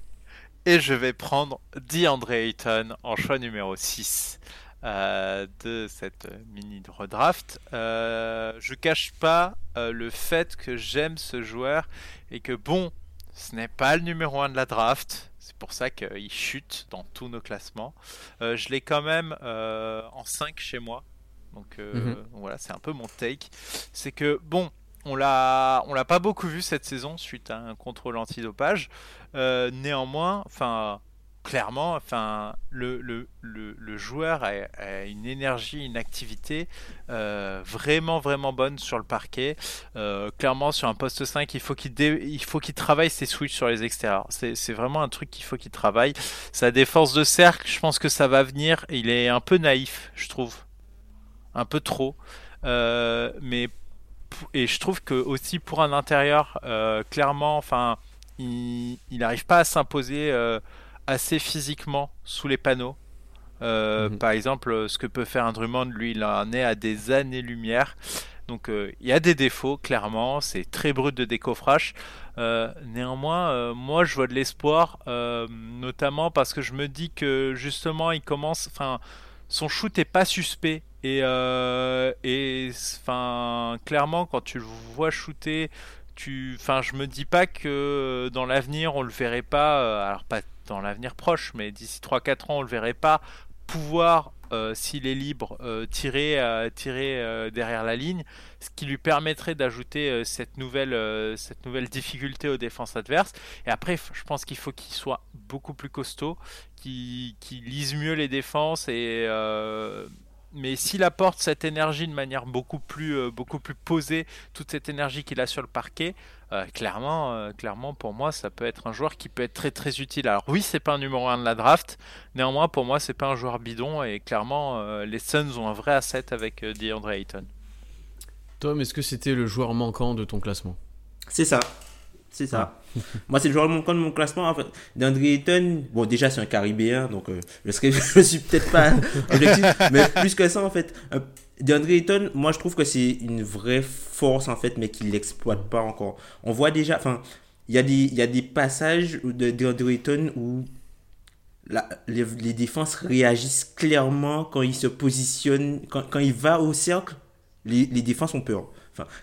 Et je vais prendre DeAndre Ayton en choix numéro 6 euh, de cette mini redraft. Euh, je cache pas euh, le fait que j'aime ce joueur et que bon, ce n'est pas le numéro 1 de la draft. C'est pour ça qu'il chute dans tous nos classements. Euh, je l'ai quand même en 5 chez moi. Donc mhm. voilà, c'est un peu mon take. C'est que bon, on l'a, on l'a pas beaucoup vu cette saison suite à un contrôle antidopage. Euh, néanmoins, enfin, clairement, enfin, le, le, le, joueur a, une énergie, une activité euh, vraiment, vraiment bonne sur le parquet. Euh, clairement, sur un poste 5, il faut qu'il qu'il travaille ses switches sur les extérieurs. C'est vraiment un truc qu'il faut qu'il travaille. Sa défense de cercle, je pense que ça va venir. Il est un peu naïf, je trouve. Un peu trop. Mais et je trouve que aussi pour un intérieur, clairement, enfin, il n'arrive pas à s'imposer assez physiquement sous les panneaux. Euh, mhm. Par exemple, ce que peut faire un Drummond, lui, il en est à des années-lumière. Donc euh, il y a des défauts, clairement, c'est très brut de décoffrage. Euh, néanmoins, moi je vois de l'espoir, notamment parce que je me dis que justement il commence, enfin son shoot est pas suspect et et clairement quand tu le vois shooter, tu, enfin je me dis pas que dans l'avenir on le verrait pas, alors pas dans l'avenir proche, mais d'ici 3-4 ans, on le verrait pas pouvoir, euh, s'il est libre, euh, tirer, euh, tirer derrière la ligne, ce qui lui permettrait d'ajouter cette, nouvelle, cette nouvelle difficulté aux défenses adverses. Et après, je pense qu'il faut qu'il soit beaucoup plus costaud, qu'il lise mieux les défenses et mais s'il apporte cette énergie de manière beaucoup plus, euh, beaucoup plus posée, toute cette énergie qu'il a sur le parquet, euh, clairement, euh, clairement pour moi, ça peut être un joueur qui peut être très très utile. Alors oui, c'est pas un numéro 1 de la draft, néanmoins pour moi, c'est pas un joueur bidon et clairement, les Suns ont un vrai asset avec DeAndre Ayton. Tom, est-ce que c'était le joueur manquant de ton classement? C'est ça. C'est ça. Moi, c'est le joueur de mon classement. En fait. DeAndre Ayton, bon, déjà, c'est un Caribéen, donc euh, je, serais, je suis peut-être pas objectif, mais plus que ça, en fait. Euh, DeAndre Ayton, moi, je trouve que c'est une vraie force, en fait, mais qu'il l'exploite pas encore. On voit déjà, enfin, il y, a des, y a des passages de DeAndre Ayton où la, les, les, défenses réagissent clairement quand il se positionne, quand, quand il va au cercle, les, les défenses ont peur.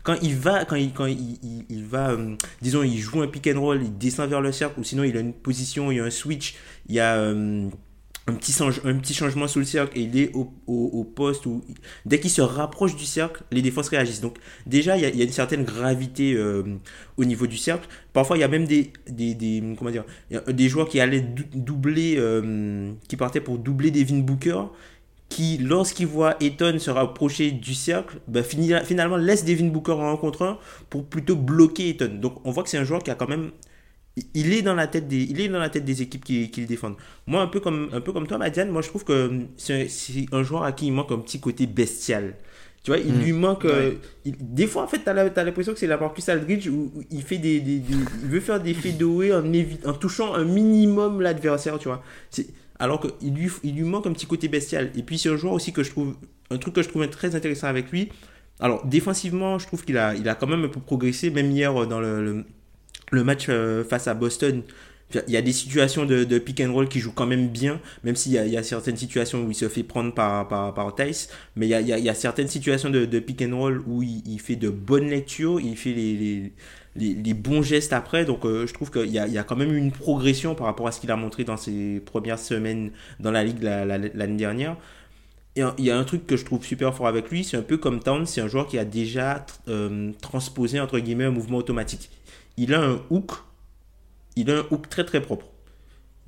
Quand il va, quand il, va, euh, disons, il joue un pick and roll, il descend vers le cercle, ou sinon il a une position, il y a un switch, il y a euh, un, petit changement sous le cercle et il est au, poste dès qu'il se rapproche du cercle, les défenses réagissent. Donc déjà, il y a, il y a une certaine gravité euh, au niveau du cercle. Parfois, il y a même des, des, des comment dire, des joueurs qui allaient doubler, qui partaient pour doubler Devin Booker qui, lorsqu'il voit Eton se rapprocher du cercle, bah, finalement laisse Devin Booker en contre 1 pour plutôt bloquer Eton. Donc on voit que c'est un joueur qui a quand même. Il est dans la tête des, il est dans la tête des équipes qui, qui le défendent. Moi, un peu comme, un peu comme toi, Madiane, moi je trouve que c'est un, joueur à qui il manque un petit côté bestial. Tu vois, il mm. lui manque. Euh, des fois, en fait, tu as l'impression que c'est la Marcus Aldridge où, il fait des, des, il veut faire des faits de en, en touchant un minimum l'adversaire, tu vois. Alors qu'il lui, il lui manque un petit côté bestial. Et puis c'est un joueur aussi que je trouve, un truc que je trouve très intéressant avec lui. Alors défensivement, je trouve qu'il a, il a quand même un peu progressé, même hier euh, dans le, le, match euh, face à Boston. Il y a des situations de, pick and roll qui jouent quand même bien, même s'il y, a certaines situations où il se fait prendre par, par, par Tice. Mais il y a, certaines situations de, pick and roll où il, fait de bonnes lectures, il fait les les, bons gestes après. Donc euh, je trouve qu'il y a, y a, quand même une progression par rapport à ce qu'il a montré dans ses premières semaines dans la ligue l'année dernière. Et il y a un truc que je trouve super fort avec lui, c'est un peu comme Town, c'est un joueur qui a déjà euh, transposé entre guillemets un mouvement automatique. Il a un hook, il a un hook très très propre.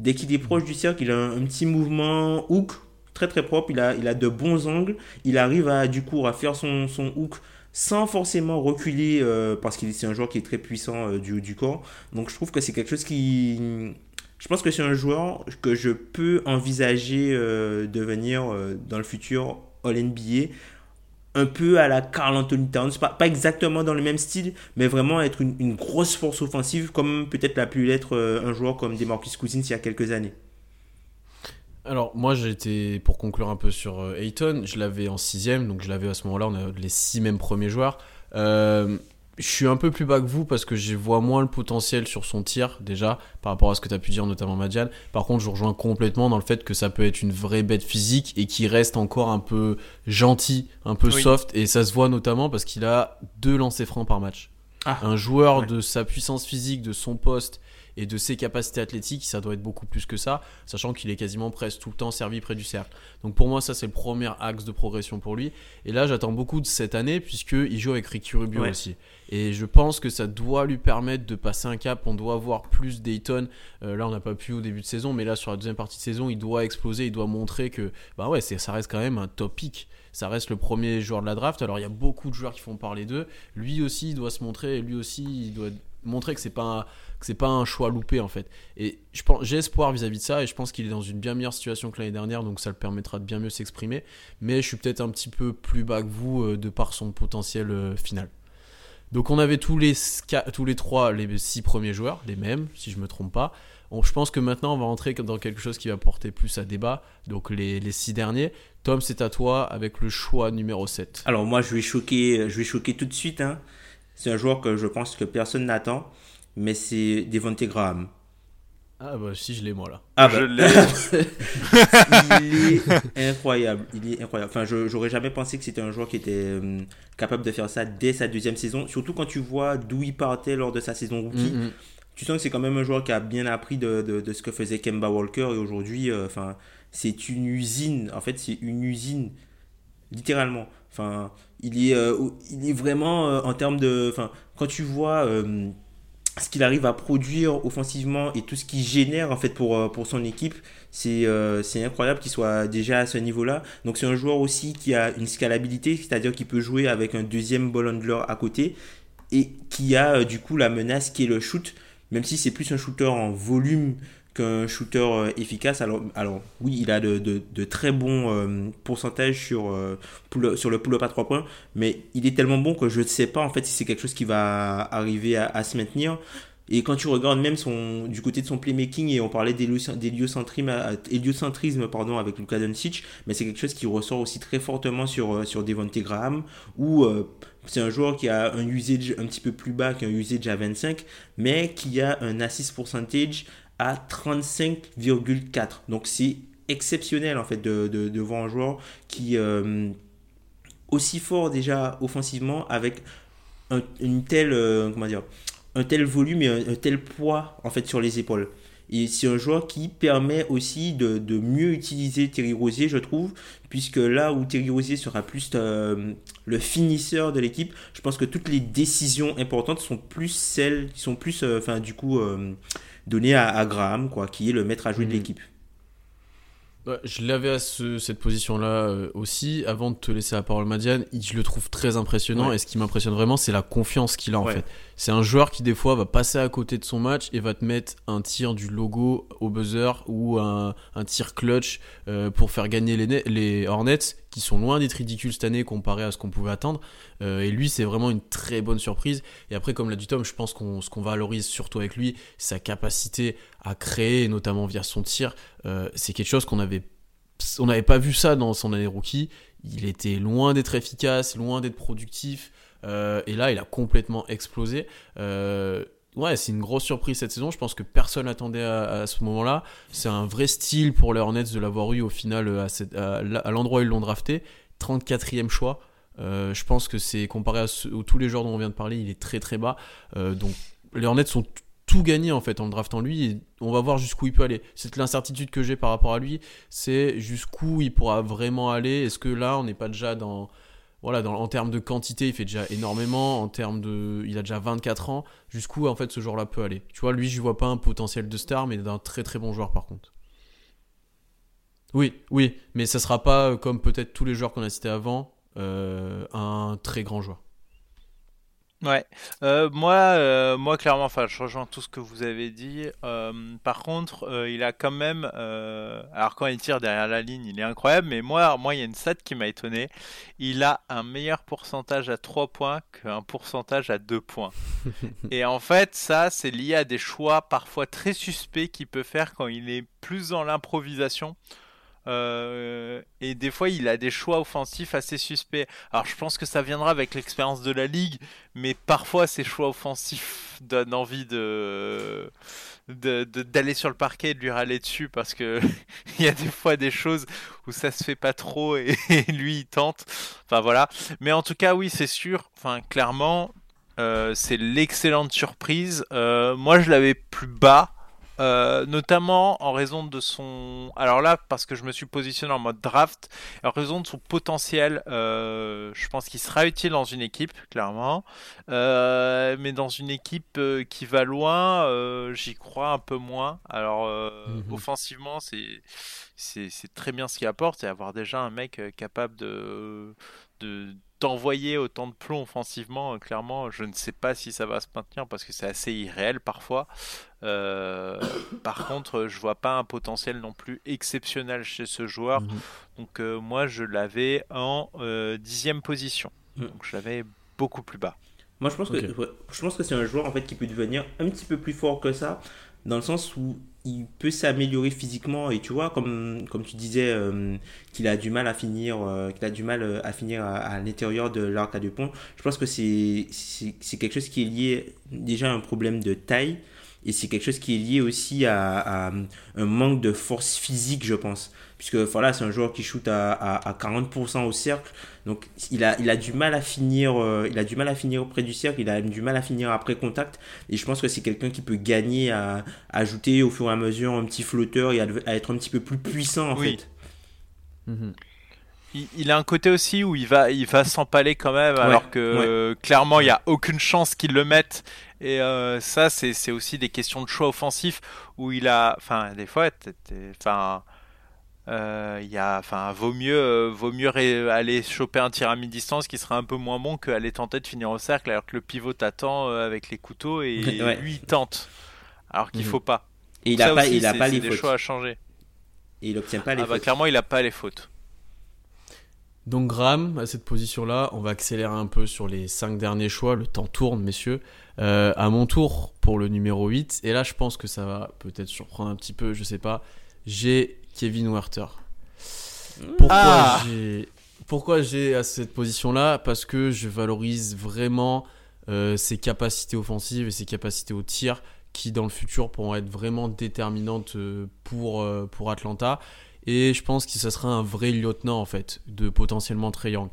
Dès qu'il est proche du cercle, il a un, petit mouvement hook très très propre, il a, il a de bons angles, il arrive à du coup à faire son, son hook sans forcément reculer euh, parce qu'il c'est un joueur qui est très puissant euh, du haut du corps. Donc je trouve que c'est quelque chose qui... Je pense que c'est un joueur que je peux envisager euh, devenir dans le futur All-NBA. Un peu à la Carl Anthony Towns, pas, pas exactement dans le même style, mais vraiment être une, une grosse force offensive comme peut-être l'a pu l'être un joueur comme Demarcus Cousins il y a quelques années. Alors moi j'étais pour conclure un peu sur euh, Ayton, je l'avais en sixième, donc je l'avais à ce moment-là, on a les six mêmes premiers joueurs. Euh, je suis un peu plus bas que vous parce que je vois moins le potentiel sur son tir déjà par rapport à ce que tu as pu dire notamment Madian. Par contre je rejoins complètement dans le fait que ça peut être une vraie bête physique et qui reste encore un peu gentil, un peu soft et ça se voit notamment parce qu'il a deux lancers francs par match. Ah. un joueur de sa puissance physique, de son poste et de ses capacités athlétiques, ça doit être beaucoup plus que ça, sachant qu'il est quasiment presque tout le temps servi près du cercle. Donc pour moi, ça c'est le premier axe de progression pour lui. Et là, j'attends beaucoup de cette année, puisqu'il joue avec Ricky Rubio aussi. Et je pense que ça doit lui permettre de passer un cap. On doit voir plus Dayton. Euh, là, on n'a pas pu au début de saison, mais là, sur la deuxième partie de saison, il doit exploser. Il doit montrer que, bah ouais, ça reste quand même un top pick. Ça reste le premier joueur de la draft. Alors, il y a beaucoup de joueurs qui font parler d'eux. Lui aussi, il doit se montrer. Lui aussi, il doit montrer que c'est pas que c'est pas un choix loupé en fait. Et j'ai espoir vis-à-vis de ça et je pense qu'il est dans une bien meilleure situation que l'année dernière, donc ça le permettra de bien mieux s'exprimer. Mais je suis peut-être un petit peu plus bas que vous euh, de par son potentiel euh, final. Donc on avait tous les, trois, les six premiers joueurs, les mêmes, si je me trompe pas. je pense que maintenant on va entrer dans quelque chose qui va porter plus à débat. Donc les, les six derniers. Tom, c'est à toi avec le choix numéro 7. Alors moi je vais choquer, je vais choquer tout de suite. Hein. C'est un joueur que je pense que personne n'attend, mais c'est Devonte Graham. Ah bah si je l'ai moi là. Ah bah. Je l'ai. il est incroyable. Il est incroyable. Enfin, je j'aurais jamais pensé que c'était un joueur qui était euh, capable de faire ça dès sa deuxième saison. Surtout quand tu vois d'où il partait lors de sa saison rookie. Mm, mm. Tu sens que c'est quand même un joueur qui a bien appris de, de, ce que faisait Kemba Walker et aujourd'hui, euh, enfin, c'est une usine. En fait, c'est une usine littéralement. Enfin, il est, euh, il est vraiment en termes de, enfin, quand tu vois ce qu'il arrive à produire offensivement et tout ce qu'il génère en fait pour, euh, son équipe, c'est euh, c'est incroyable qu'il soit déjà à ce niveau-là. Donc c'est un joueur aussi qui a une scalabilité, c'est-à-dire qu'il peut jouer avec un deuxième ball handler à côté et qui a euh, du coup la menace qui est le shoot, même si c'est plus un shooter en volume qu'un shooter euh, efficace. Alors, alors oui, il a de, de, très bons euh, pourcentages sur, euh, sur le pull-up à 3 points, mais il est tellement bon que je ne sais pas en fait si c'est quelque chose qui va arriver à, se maintenir. Et quand tu regardes même son, du côté de son playmaking, et on parlait d'héliocentrisme pardon, avec Luka Doncic, mais c'est quelque chose qui ressort aussi très fortement sur, sur Devontae Graham, où c'est un joueur qui a un usage un petit peu plus bas qu'un usage à 25, mais qui a un assist percentage à 35,4. Donc c'est exceptionnel en fait de, de, voir un joueur qui euh, aussi fort déjà offensivement avec un, une telle euh, comment dire un tel volume et un, tel poids en fait sur les épaules. Et c'est un joueur qui permet aussi de, mieux utiliser Terry Rosier, je trouve, puisque là où Terry Rosier sera plus euh, le finisseur de l'équipe, je pense que toutes les décisions importantes sont plus celles qui sont plus, enfin, du coup, donné à, Graham, quoi, qui est le maître à jouer de mhm. l'équipe. je l'avais à cette position-là euh, aussi. Avant de te laisser la parole, Madiane, je le trouve très impressionnant. Et ce qui m'impressionne vraiment, c'est la confiance qu'il a en fait. C'est un joueur qui, des fois, va passer à côté de son match et va te mettre un tir du logo au buzzer ou un, tir clutch euh, pour faire gagner les, les Hornets, qui sont loin d'être ridicules cette année comparé à ce qu'on pouvait attendre. Euh, et lui, c'est vraiment une très bonne surprise. Et après, comme l'a dit Tom, je pense qu'on ce qu'on valorise surtout avec lui, sa capacité à créer, notamment via son tir. Euh, c'est quelque chose qu'on avait on n'avait pas vu ça dans son année rookie. Il était loin d'être efficace, loin d'être productif. Euh, et là, il a complètement explosé. Ouais, c'est une grosse surprise cette saison. Je pense que personne n'attendait à, ce moment-là. C'est un vrai style pour les Hornets de l'avoir eu au final à, à l'endroit où ils l'ont drafté. 34e choix. Euh, je pense que c'est comparé à, tous les joueurs dont on vient de parler, il est très très bas. Euh, donc les Hornets sont tout gagnés en fait en le draftant lui et on va voir jusqu'où il peut aller. C'est l'incertitude que j'ai par rapport à lui, c'est jusqu'où il pourra vraiment aller. Est-ce que là on n'est pas déjà dans voilà, en termes de quantité, il fait déjà énormément. En termes de, il a déjà 24 ans. Jusqu'où en fait ce joueur-là peut aller? Tu vois, lui, je vois pas un potentiel de star, mais d'un très très bon joueur par contre. Oui, oui, mais ça sera pas comme peut-être tous les joueurs qu'on a cités avant, euh, un très grand joueur. Ouais, euh, moi, euh, moi clairement, enfin, je rejoins tout ce que vous avez dit. par contre, il a quand même, alors quand il tire derrière la ligne, il est incroyable. Mais moi, moi, il y a une stat qui m'a étonné. Il a un meilleur pourcentage à 3 points qu'un pourcentage à 2 points. Et en fait, ça, c'est lié à des choix parfois très suspects qu'il peut faire quand il est plus dans l'improvisation. Euh, et des fois, il a des choix offensifs assez suspects. Alors, je pense que ça viendra avec l'expérience de la ligue, mais parfois, ces choix offensifs donnent envie de d'aller sur le parquet et de lui râler dessus parce que il y a des fois des choses où ça se fait pas trop et, lui il tente. Enfin voilà. Mais en tout cas, oui, c'est sûr. Enfin, clairement, c'est l'excellente surprise. moi, je l'avais plus bas. Euh, notamment en raison de son. Alors là, parce que je me suis positionné en mode draft, en raison de son potentiel, euh, je pense qu'il sera utile dans une équipe, clairement. Euh, mais dans une équipe qui va loin, j'y crois un peu moins. Alors, mhm. offensivement, c'est. C'est très bien ce qu'il apporte et avoir déjà un mec capable de, de d'envoyer autant de plomb offensivement, clairement, je ne sais pas si ça va se maintenir parce que c'est assez irréel parfois. Euh, par contre, je vois pas un potentiel non plus exceptionnel chez ce joueur. Mhm. Donc euh, moi, je l'avais en euh, dixième position. Mhm. Donc je l'avais beaucoup plus bas. Moi, je pense que je pense que c'est un joueur en fait qui peut devenir un petit peu plus fort que ça, dans le sens où il peut s'améliorer physiquement et tu vois comme comme tu disais qu'il a du mal à finir qu'il a du mal à finir à, l'intérieur de l'arc à deux points je pense que c'est c'est quelque chose qui est lié déjà à un problème de taille et c'est quelque chose qui est lié aussi à, un manque de force physique, je pense. Puisque voilà, c'est un joueur qui shoot à, à, 40% au cercle. Donc il a, il a du mal à finir, euh, il a du mal à finir près du cercle, il a du mal à finir après contact. Et je pense que c'est quelqu'un qui peut gagner à, ajouter au fur et à mesure un petit flotteur et à, être un petit peu plus puissant en fait. Mhm. Il, a un côté aussi où il va, il va s'empaler quand même, alors que clairement il n'y a aucune chance qu'il le mette et euh, ça, c'est aussi des questions de choix offensif où il a, enfin, des fois, enfin, euh, il y a, enfin, vaut mieux, euh, vaut mieux aller choper un tir à mi-distance qui sera un peu moins bon qu'aller tenter de finir au cercle alors que le pivot t'attend avec les couteaux et lui il tente alors qu'il mhm. faut pas. Et il a pas, il a pas les des choix à changer. Et il obtient pas les ah bah, clairement, il a pas les fautes. Donc Graham, à cette position-là, on va accélérer un peu sur les 5 derniers choix. Le temps tourne, messieurs. Euh, à mon tour pour le numéro 8. Et là, je pense que ça va peut-être surprendre un petit peu, je sais pas. J'ai Kevin Werther. Pourquoi ah j'ai pourquoi j'ai à cette position-là? Parce que je valorise vraiment euh, ses capacités offensives et ses capacités au tir qui dans le futur pourront être vraiment déterminantes euh, pour, pour Atlanta. Et je pense que ça sera un vrai lieutenant en fait de potentiellement Trey Young.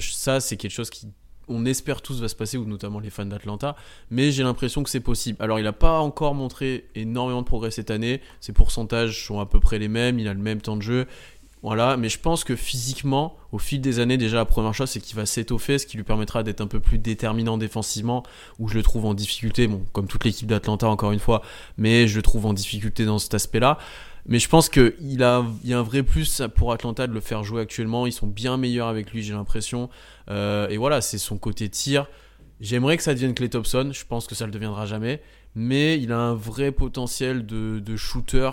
ça c'est quelque chose qui on espère tous va se passer, ou notamment les fans d'Atlanta, mais j'ai l'impression que c'est possible. Alors il n'a pas encore montré énormément de progrès cette année, ses pourcentages sont à peu près les mêmes, il a le même temps de jeu, voilà, mais je pense que physiquement, au fil des années, déjà la première chose, c'est qu'il va s'étoffer, ce qui lui permettra d'être un peu plus déterminant défensivement, où je le trouve en difficulté, bon, comme toute l'équipe d'Atlanta encore une fois, mais je le trouve en difficulté dans cet aspect-là. Mais je pense qu'il il y a un vrai plus pour Atlanta de le faire jouer actuellement. Ils sont bien meilleurs avec lui, j'ai l'impression. Euh, et voilà, c'est son côté tir. J'aimerais que ça devienne Clay Thompson. Je pense que ça le deviendra jamais. Mais il a un vrai potentiel de, shooter.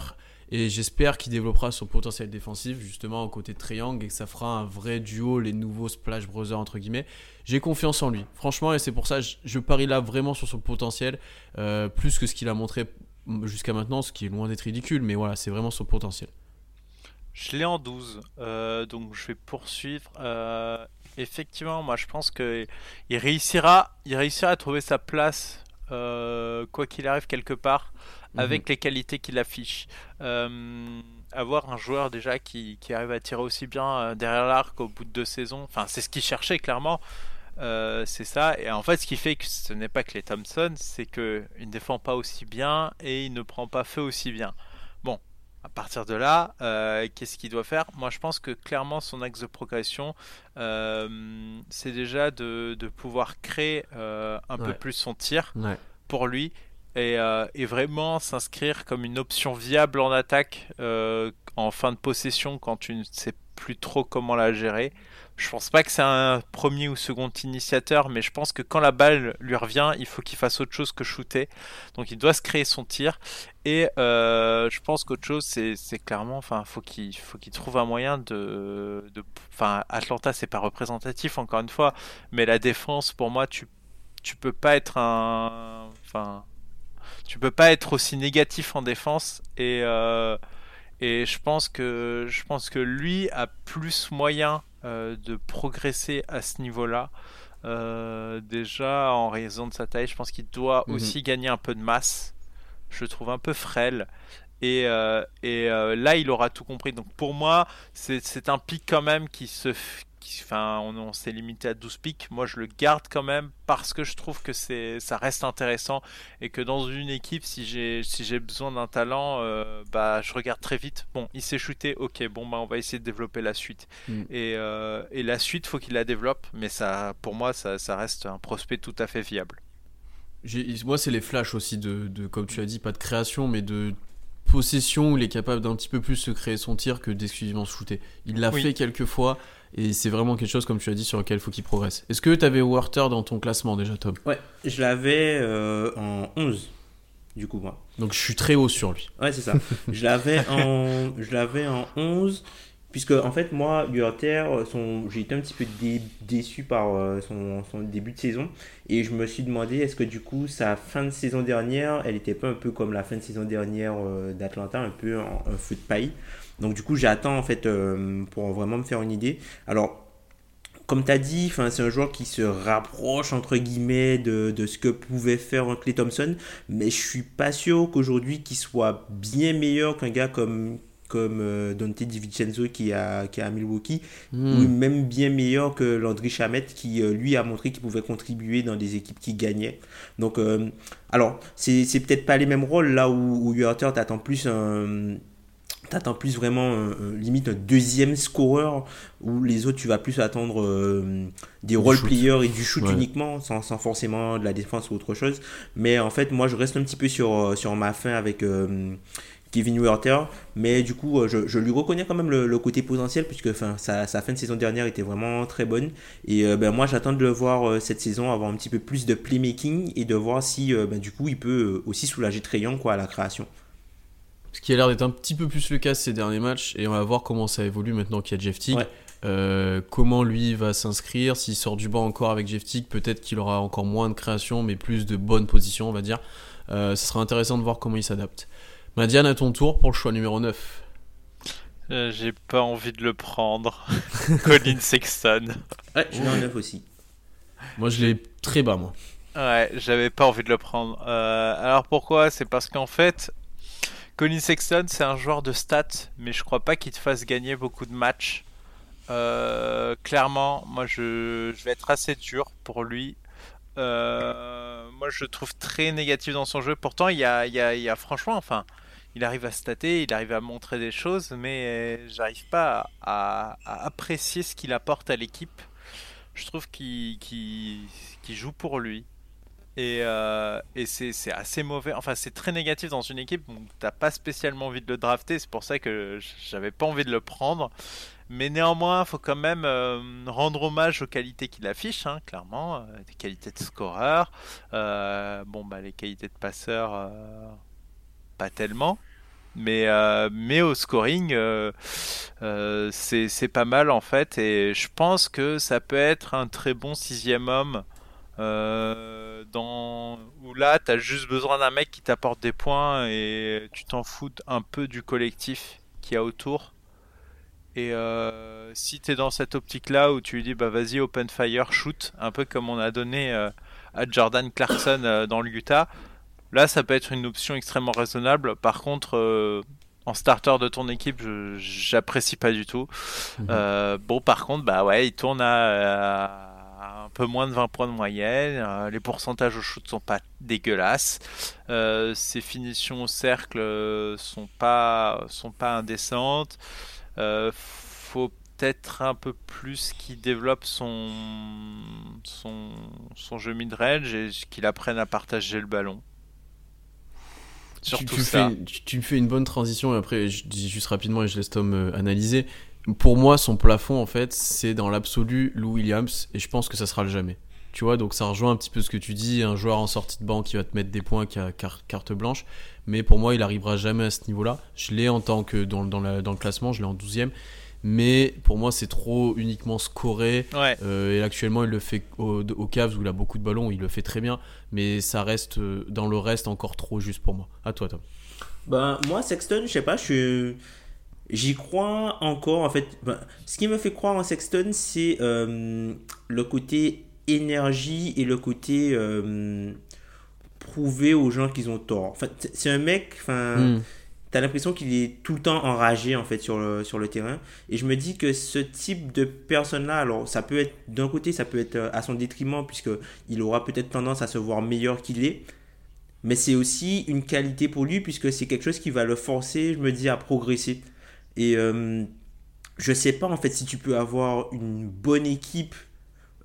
Et j'espère qu'il développera son potentiel défensif justement au côté de Triangle et que ça fera un vrai duo, les nouveaux Splash Brothers entre guillemets. J'ai confiance en lui, franchement, et c'est pour ça que je, parie là vraiment sur son potentiel, euh, plus que ce qu'il a montré jusqu'à maintenant, ce qui est loin d'être ridicule, mais voilà, c'est vraiment son potentiel. Je l'ai en 12, euh, donc je vais poursuivre. Effectivement, moi je pense que il réussira, il réussira à trouver sa place, euh, quoi qu'il arrive quelque part, mhm. avec les qualités qu'il affiche. avoir un joueur déjà qui, qui, arrive à tirer aussi bien derrière l'arc au bout de deux saisons, enfin c'est ce qu'il cherchait clairement. Euh, c'est ça. Et en fait, ce qui fait que ce n'est pas que les Thompson, c'est qu'il ne défend pas aussi bien et il ne prend pas feu aussi bien. À partir de là, euh, qu'est-ce qu'il doit faire? Moi, je pense que clairement, son axe de progression, euh, c'est déjà de, pouvoir créer un peu plus son tir pour lui et, et vraiment s'inscrire comme une option viable en attaque en fin de possession quand tu ne sais plus trop comment la gérer. Je pense pas que c'est un premier ou second initiateur, mais je pense que quand la balle lui revient, il faut qu'il fasse autre chose que shooter. Donc il doit se créer son tir. Et euh, je pense qu'autre chose, c'est clairement, enfin, faut qu'il faut qu'il trouve un moyen de, enfin, Atlanta, c'est pas représentatif encore une fois, mais la défense, pour moi, tu tu peux pas être un, enfin, tu peux pas être aussi négatif en défense et euh, je pense que je pense que lui a plus moyen de progresser à ce niveau-là. Euh, déjà en raison de sa taille, je pense qu'il doit mhm. aussi gagner un peu de masse. Je le trouve un peu frêle. Et, et là, il aura tout compris. Donc pour moi, c'est un pic quand même qui se, enfin, on, s'est limité à 12 pics. Moi, je le garde quand même parce que je trouve que c'est, ça reste intéressant et que dans une équipe, si j'ai, si j'ai besoin d'un talent, euh, bah, je regarde très vite. Bon, il s'est shooté, ok, bon, bah, on va essayer de développer la suite. Mm. Et, euh, et, la suite, faut qu'il la développe, mais ça, pour moi, ça, ça reste un prospect tout à fait viable. Moi, c'est les flashs aussi de, de, comme tu as dit, pas de création, mais de possession où il est capable d'un petit peu plus se créer son tir que d'exclusivement se shooter. Il l'a fait quelques fois. Et c'est vraiment quelque chose, comme tu as dit, sur lequel il faut qu'il progresse. Est-ce que tu avais Werther dans ton classement déjà, Tom? Ouais, je l'avais euh, en 11, du coup, moi. Donc je suis très haut sur lui. Ouais, c'est ça. je l'avais en, je l'avais en 11, puisque en fait, moi, Werther, j'ai été un petit peu déçu par euh, son, début de saison. Et je me suis demandé, est-ce que du coup, sa fin de saison dernière, elle n'était pas un peu comme la fin de saison dernière euh, d'Atlanta, un peu un feu de paille donc du coup, j'attends en fait euh, pour vraiment me faire une idée. Alors, comme tu as dit, c'est un joueur qui se rapproche entre guillemets de, ce que pouvait faire Clay Thompson, mais je suis pas sûr qu'aujourd'hui qu'il soit bien meilleur qu'un gars comme comme euh, Dante DiVincenzo qui a, qui a à Milwaukee, hmm. ou même bien meilleur que Landry Chamette qui euh, lui a montré qu'il pouvait contribuer dans des équipes qui gagnaient. Donc, alors, c'est peut-être pas les mêmes rôles là où, où plus un t'attends plus vraiment euh, euh, limite un deuxième scoreur où les autres tu vas plus attendre euh, des role players et du shoot uniquement sans, sans, forcément de la défense ou autre chose mais en fait moi je reste un petit peu sur, sur ma fin avec Kevin Werther mais du coup je, je, lui reconnais quand même le, côté potentiel puisque sa, sa, fin de saison dernière était vraiment très bonne et ben, moi j'attends de le voir cette saison avoir un petit peu plus de playmaking et de voir si ben, du coup il peut aussi soulager Trayon quoi à la création ce qui a l'air d'être un petit peu plus le cas ces derniers matchs, et on va voir comment ça évolue maintenant qu'il y a Jeff Tick. Euh, comment lui va s'inscrire, s'il sort du banc encore avec Jeff Tick, peut-être qu'il aura encore moins de création, mais plus de bonnes positions, on va dire. Euh, ce sera intéressant de voir comment il s'adapte. Madiane, à ton tour pour le choix numéro 9. Euh, j'ai pas envie de le prendre. Colin Sexton. Ouais, je l'ai en 9 aussi. Moi, je l'ai très bas, moi. Ouais, j'avais pas envie de le prendre. alors pourquoi? C'est parce qu'en fait, Colin Sexton, c'est un joueur de stats, mais je crois pas qu'il te fasse gagner beaucoup de matchs. Euh, clairement, moi je, vais être assez dur pour lui. Euh, moi je le trouve très négatif dans son jeu. Pourtant, il y a, franchement, enfin, il arrive à stater, il arrive à montrer des choses, mais j'arrive pas à, apprécier ce qu'il apporte à l'équipe. Je trouve qu'il joue pour lui. Et, euh, et c'est assez mauvais. Enfin, c'est très négatif dans une équipe où t'as pas spécialement envie de le drafter. C'est pour ça que j'avais pas envie de le prendre. Mais néanmoins, il faut quand même euh, rendre hommage aux qualités qu'il affiche, hein, clairement. Euh, des qualités de scoreur. bon, bah, les qualités de passeur, pas tellement. Mais, mais au scoring, c'est pas mal en fait. Et je pense que ça peut être un très bon sixième homme euh, dans... Où là, tu as juste besoin d'un mec qui t'apporte des points et tu t'en fous un peu du collectif qui a autour. Et euh, si tu es dans cette optique-là où tu lui dis bah vas-y open fire shoot, un peu comme on a donné euh, à Jordan Clarkson dans le Utah, là ça peut être une option extrêmement raisonnable. Par contre, en starter de ton équipe, j'apprécie pas du tout. Mhm. bon, par contre, bah ouais, il tourne à un peu moins de 20 points de moyenne. Euh, les pourcentages au shoot sont pas dégueulasses. Euh, ses finitions au cercle euh, sont pas sont pas indécentes. Faut peut-être un peu plus qu'il développe son son son jeu mid range et qu'il apprenne à partager le ballon. Surtout tu, ça. Fais, tu, me fais une bonne transition et après je dis juste rapidement et je laisse Tom analyser pour moi, son plafond, en fait, c'est dans l'absolu Lou Williams, et je pense que ça sera le jamais. Tu vois, donc ça rejoint un petit peu ce que tu dis, un joueur en sortie de banc qui va te mettre des points, qui a carte blanche, mais pour moi, il arrivera jamais à ce niveau-là. Je l'ai en tant que dans, dans, le classement, je l'ai en 12ème, mais pour moi, c'est trop uniquement scoré. Euh, et actuellement, il le fait au, au, Cavs où il a beaucoup de ballons, il le fait très bien, mais ça reste euh, dans le reste encore trop juste pour moi. À toi, Tom. Ben, moi, Sexton, je sais pas, je suis J'y crois encore. En fait, ben, ce qui me fait croire en Sexton, c'est euh, le côté énergie et le côté euh, prouver aux gens qu'ils ont tort. Enfin, c'est un mec enfin, hmm. T'as l'impression qu'il est tout le temps enragé en fait sur le, sur le terrain. Et je me dis que ce type de personne-là, alors ça peut être d'un côté, ça peut être euh, à son détriment puisque il aura peut-être tendance à se voir meilleur qu'il est. Mais c'est aussi une qualité pour lui puisque c'est quelque chose qui va le forcer, je me dis, à progresser. Et euh, je sais pas en fait si tu peux avoir une bonne équipe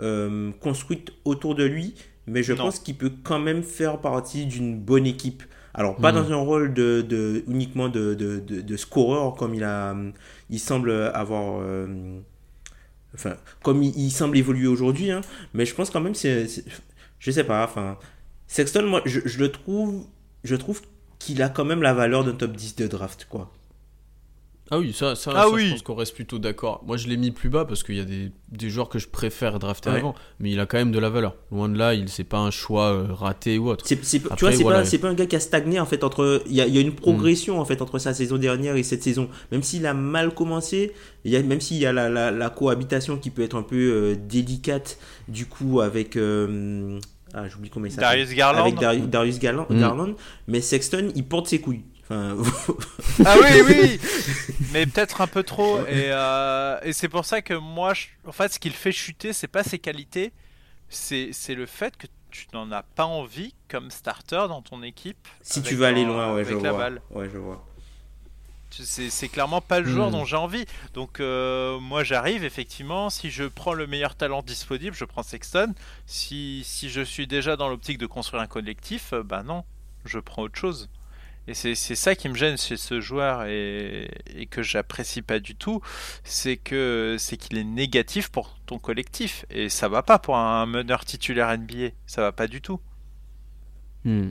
euh, construite autour de lui, mais je pense qu'il peut quand même faire partie d'une bonne équipe. Alors, pas hmm. dans un rôle de, de uniquement de, de, de, scoreur, comme il, a, il semble avoir. Euh, enfin, comme il, semble évoluer aujourd'hui, hein, mais je pense quand même, c'est. Je sais pas, enfin. Sexton, moi, je, je le trouve. Je trouve qu'il a quand même la valeur d'un top 10 de draft, quoi. Ah oui, ça, ça, ah oui. je pense qu'on reste plutôt d'accord. Moi, je l'ai mis plus bas parce qu'il y a des, des, joueurs que je préfère drafter avant, mais il a quand même de la valeur. Loin de là, il c'est pas un choix euh, raté ou autre. tu vois, c'est pas, pas, un gars qui a stagné en fait entre. Il y a, y a une progression en fait entre sa saison dernière et cette saison. Même s'il a mal commencé, il y a, même s'il y a la, la, la, cohabitation qui peut être un peu euh, délicate du coup avec. Euh, ah, j'oublie comment il s'appelle. Darius Garland. Avec Darius Garland, mm. Garland, mais Sexton, il porte ses couilles ah oui, oui, mais peut-être un peu trop. Et, euh, et c'est pour ça que moi, en fait, ce qui le fait chuter, c'est pas ses qualités, c'est le fait que tu n'en as pas envie comme starter dans ton équipe. Si tu veux aller loin, ouais, je vois. Ouais, je vois. C'est clairement pas le joueur hmm. dont j'ai envie. Donc euh, moi j'arrive effectivement, si je prends le meilleur talent disponible, je prends Sexton. Si, si je suis déjà dans l'optique de construire un collectif, euh, bah non, je prends autre chose. Et c'est ça qui me gêne chez ce joueur et, et que j'apprécie pas du tout, c'est que c'est qu'il est négatif pour ton collectif et ça va pas pour un meneur titulaire NBA, ça va pas du tout. Hmm.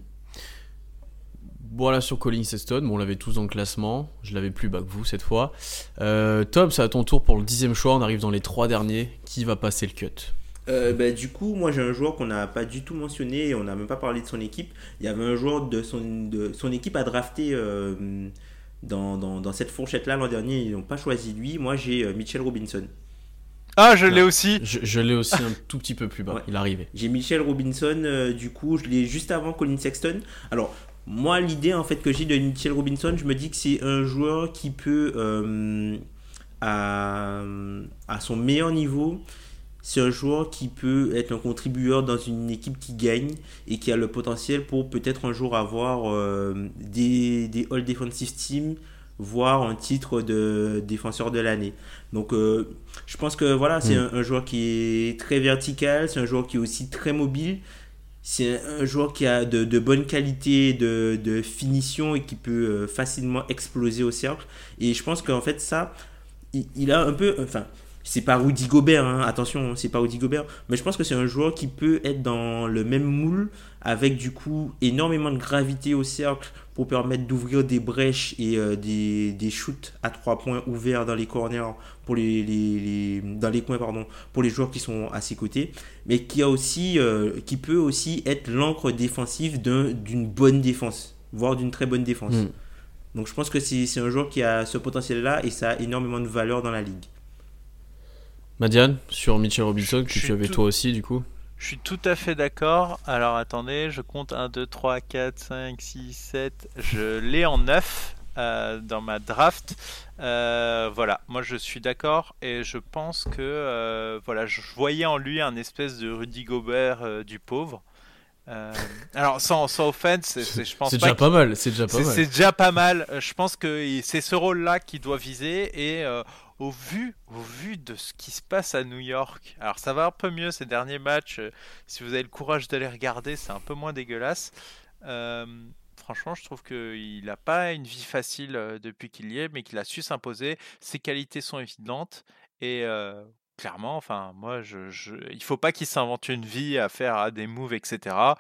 Voilà sur Colin Seston, on l'avait tous dans le classement, je l'avais plus bas que vous cette fois. Euh, Tom, c'est à ton tour pour le dixième choix, on arrive dans les trois derniers. Qui va passer le cut? Euh, bah, du coup, moi j'ai un joueur qu'on n'a pas du tout mentionné et on n'a même pas parlé de son équipe. Il y avait un joueur de son, de, son équipe à drafter euh, dans, dans, dans, cette fourchette-là l'an dernier. Ils n'ont pas choisi lui. Moi j'ai euh, Mitchell Robinson. Ah, je l'ai aussi. Je, l'ai aussi un tout petit peu plus bas. Il arrivait. J'ai Mitchell Robinson. du coup, je l'ai juste avant Colin Sexton. Alors, moi, l'idée en fait que j'ai de Mitchell Robinson, je me dis que c'est un joueur qui peut, à, à, son meilleur niveau, c'est un joueur qui peut être un contributeur dans une équipe qui gagne et qui a le potentiel pour peut-être un jour avoir euh, des, des All Defensive Team, voire un titre de défenseur de l'année. Donc euh, je pense que voilà, c'est hmm. un, joueur qui est très vertical, c'est un joueur qui est aussi très mobile. C'est un joueur qui a de, de bonnes qualités de, de, finition et qui peut euh, facilement exploser au cercle. Et je pense qu'en fait, ça, il, il, a un peu. Enfin, c'est pas Rudy Gobert, hein, attention, c'est pas Rudy Gobert, mais je pense que c'est un joueur qui peut être dans le même moule avec du coup énormément de gravité au cercle pour permettre d'ouvrir des brèches et euh, des, des, shoots à trois points ouverts dans les corners pour les, les, dans les coins pardon pour les joueurs qui sont à ses côtés mais qui a aussi euh, qui peut aussi être l'encre défensive d'une bonne défense voire d'une très bonne défense hmm. donc je pense que c'est un joueur qui a ce potentiel là et ça a énormément de valeur dans la ligue Madiane, sur Mitchell Robinson, que tu avais toi aussi du coup Je suis tout à fait d'accord. Alors attendez, je compte 1, 2, 3, 4, 5, 6, 7. Je l'ai en 9 euh, dans ma draft. Euh, voilà, moi je suis d'accord et je pense que euh, voilà, je voyais en lui un espèce de Rudy Gobert du pauvre. Alors sans, sans offense, je pense c'est déjà pas mal. C'est déjà pas mal. C'est déjà pas mal. Je pense que c'est ce rôle-là qu'il doit viser et au vu, au vu de ce qui se passe à New York, alors ça va un peu mieux ces derniers matchs. Euh, si vous avez le courage d'aller regarder, c'est un peu moins dégueulasse. Euh, franchement, je trouve qu'il n'a pas une vie facile euh, depuis qu'il y est, mais qu'il a su s'imposer. Ses qualités sont évidentes et clairement, enfin, moi, je, je, il faut pas qu'il s'invente une vie à faire des moves, etc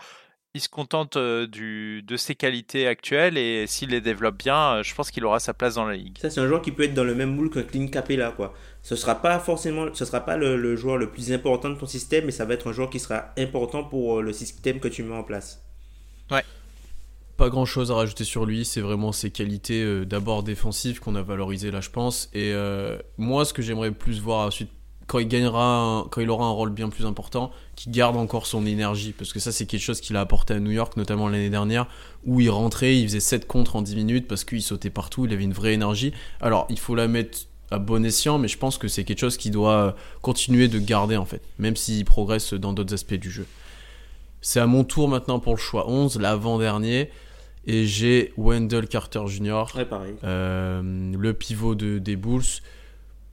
il se contente du, de ses qualités actuelles et s'il les développe bien, je pense qu'il aura sa place dans la ligue. Ça, c'est un joueur qui peut être dans le même moule qu'un Clint Capella, quoi. Ce sera pas forcément, ce sera pas le, joueur le plus important de ton système, mais ça va être un joueur qui sera important pour le système que tu mets en place. Ouais. Pas grand chose à rajouter sur lui, c'est vraiment ses qualités d'abord défensives qu'on a valorisées là, je pense. Et moi, ce que j'aimerais plus voir ensuite quand il gagnera, quand il aura un rôle bien plus important, qu'il garde encore son énergie. Parce que ça, c'est quelque chose qu'il a apporté à New York, notamment l'année dernière, où il rentrait, il faisait 7 contre en 10 minutes parce qu'il sautait partout, il avait une vraie énergie. Alors, il faut la mettre à bon escient, mais je pense que c'est quelque chose qu'il doit continuer de garder en fait, même s'il progresse dans d'autres aspects du jeu. C'est à mon tour maintenant pour le choix 11, l'avant-dernier. Et j'ai Wendell Carter Jr., euh, le pivot de, des Bulls.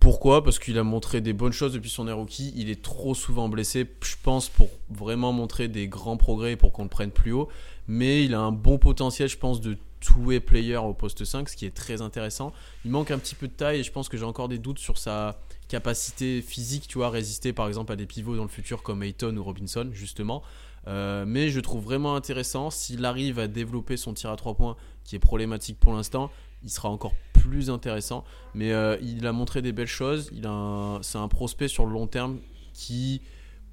Pourquoi? Parce qu'il a montré des bonnes choses depuis son rookie. Il est trop souvent blessé, je pense, pour vraiment montrer des grands progrès pour qu'on le prenne plus haut. Mais il a un bon potentiel, je pense, de two-way player au poste 5, ce qui est très intéressant. Il manque un petit peu de taille et je pense que j'ai encore des doutes sur sa capacité physique, tu vois, à résister par exemple à des pivots dans le futur comme Ayton ou Robinson, justement. Euh, mais je trouve vraiment intéressant. S'il arrive à développer son tir à 3 points, qui est problématique pour l'instant, il sera encore plus intéressant. Mais euh, il a montré des belles choses. Il c'est un prospect sur le long terme qui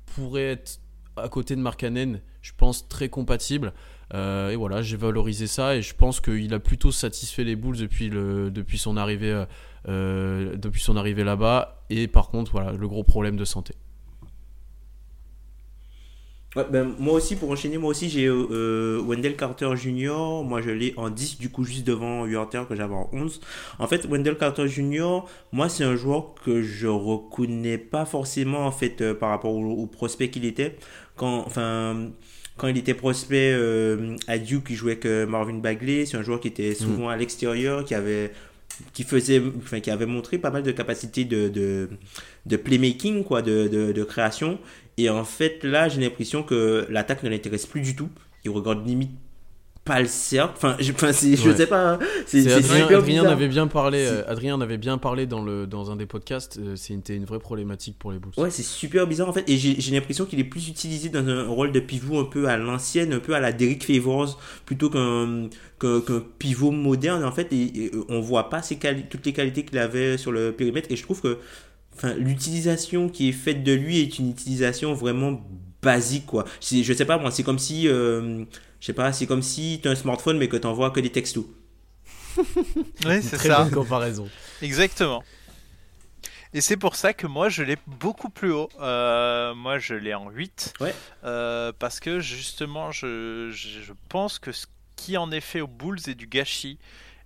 pourrait être à côté de Markkanen, je pense, très compatible. Euh, et voilà, j'ai valorisé ça et je pense qu'il a plutôt satisfait les Bulls depuis, le, depuis son arrivée, depuis son arrivée là-bas. Et par contre, voilà, le gros problème de santé. Ben, moi aussi, pour enchaîner, moi aussi j'ai euh, euh, Wendell Carter Jr. Moi je l'ai en 10, du coup, juste devant Huerter que j'avais en 11. En fait, Wendell Carter Jr., moi c'est un joueur que je reconnais pas forcément en fait euh, par rapport au, prospect qu'il était. Quand, enfin, quand il était prospect à Duke, il jouait avec Marvin Bagley. C'est un joueur qui était souvent mm. à l'extérieur, qui avait qui faisait enfin, qui avait montré pas mal de capacités de, de, de playmaking quoi de, de, de création et en fait, là, j'ai l'impression que l'attaque ne l'intéresse plus du tout. Il regarde limite pas le cercle. Enfin, je, enfin, je sais pas. Hein. C'est Adrien, Adrien avait bien parlé. Euh, Adrien avait bien parlé dans le dans un des podcasts. Euh, C'était une vraie problématique pour les Bulls. Ouais, c'est super bizarre en fait. Et j'ai l'impression qu'il est plus utilisé dans un rôle de pivot un peu à l'ancienne, un peu à la Derrick Favors, plutôt qu'un qu'un pivot moderne en fait. Et, on voit pas ses toutes les qualités qu'il avait sur le périmètre. Et je trouve que enfin, l'utilisation qui est faite de lui est une utilisation vraiment basique quoi. Je sais pas moi, c'est comme si euh, je sais pas, c'est comme si tu as un smartphone mais que tu envoies que des textos. oui, c'est ça. Bonne comparaison. Exactement. Et c'est pour ça que moi je l'ai beaucoup plus haut. Euh, moi je l'ai en 8. Ouais. Euh, parce que justement je, je, pense que ce qui en est fait aux Bulls est du gâchis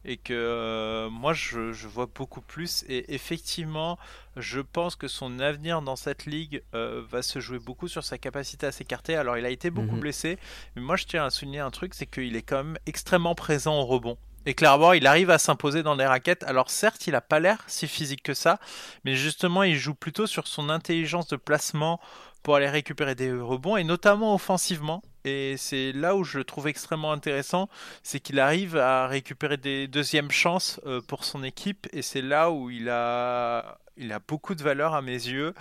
et que euh, moi je, je, vois beaucoup plus et effectivement je pense que son avenir dans cette ligue euh, va se jouer beaucoup sur sa capacité à s'écarter alors il a été beaucoup mhm. blessé mais moi je tiens à souligner un truc c'est qu'il est quand même extrêmement présent au rebond et clairement, il arrive à s'imposer dans les raquettes. Alors certes, il n'a pas l'air si physique que ça, mais justement, il joue plutôt sur son intelligence de placement pour aller récupérer des rebonds, et notamment offensivement. Et c'est là où je le trouve extrêmement intéressant, c'est qu'il arrive à récupérer des deuxièmes chances euh, pour son équipe, et c'est là où il a, il a beaucoup de valeur à mes yeux.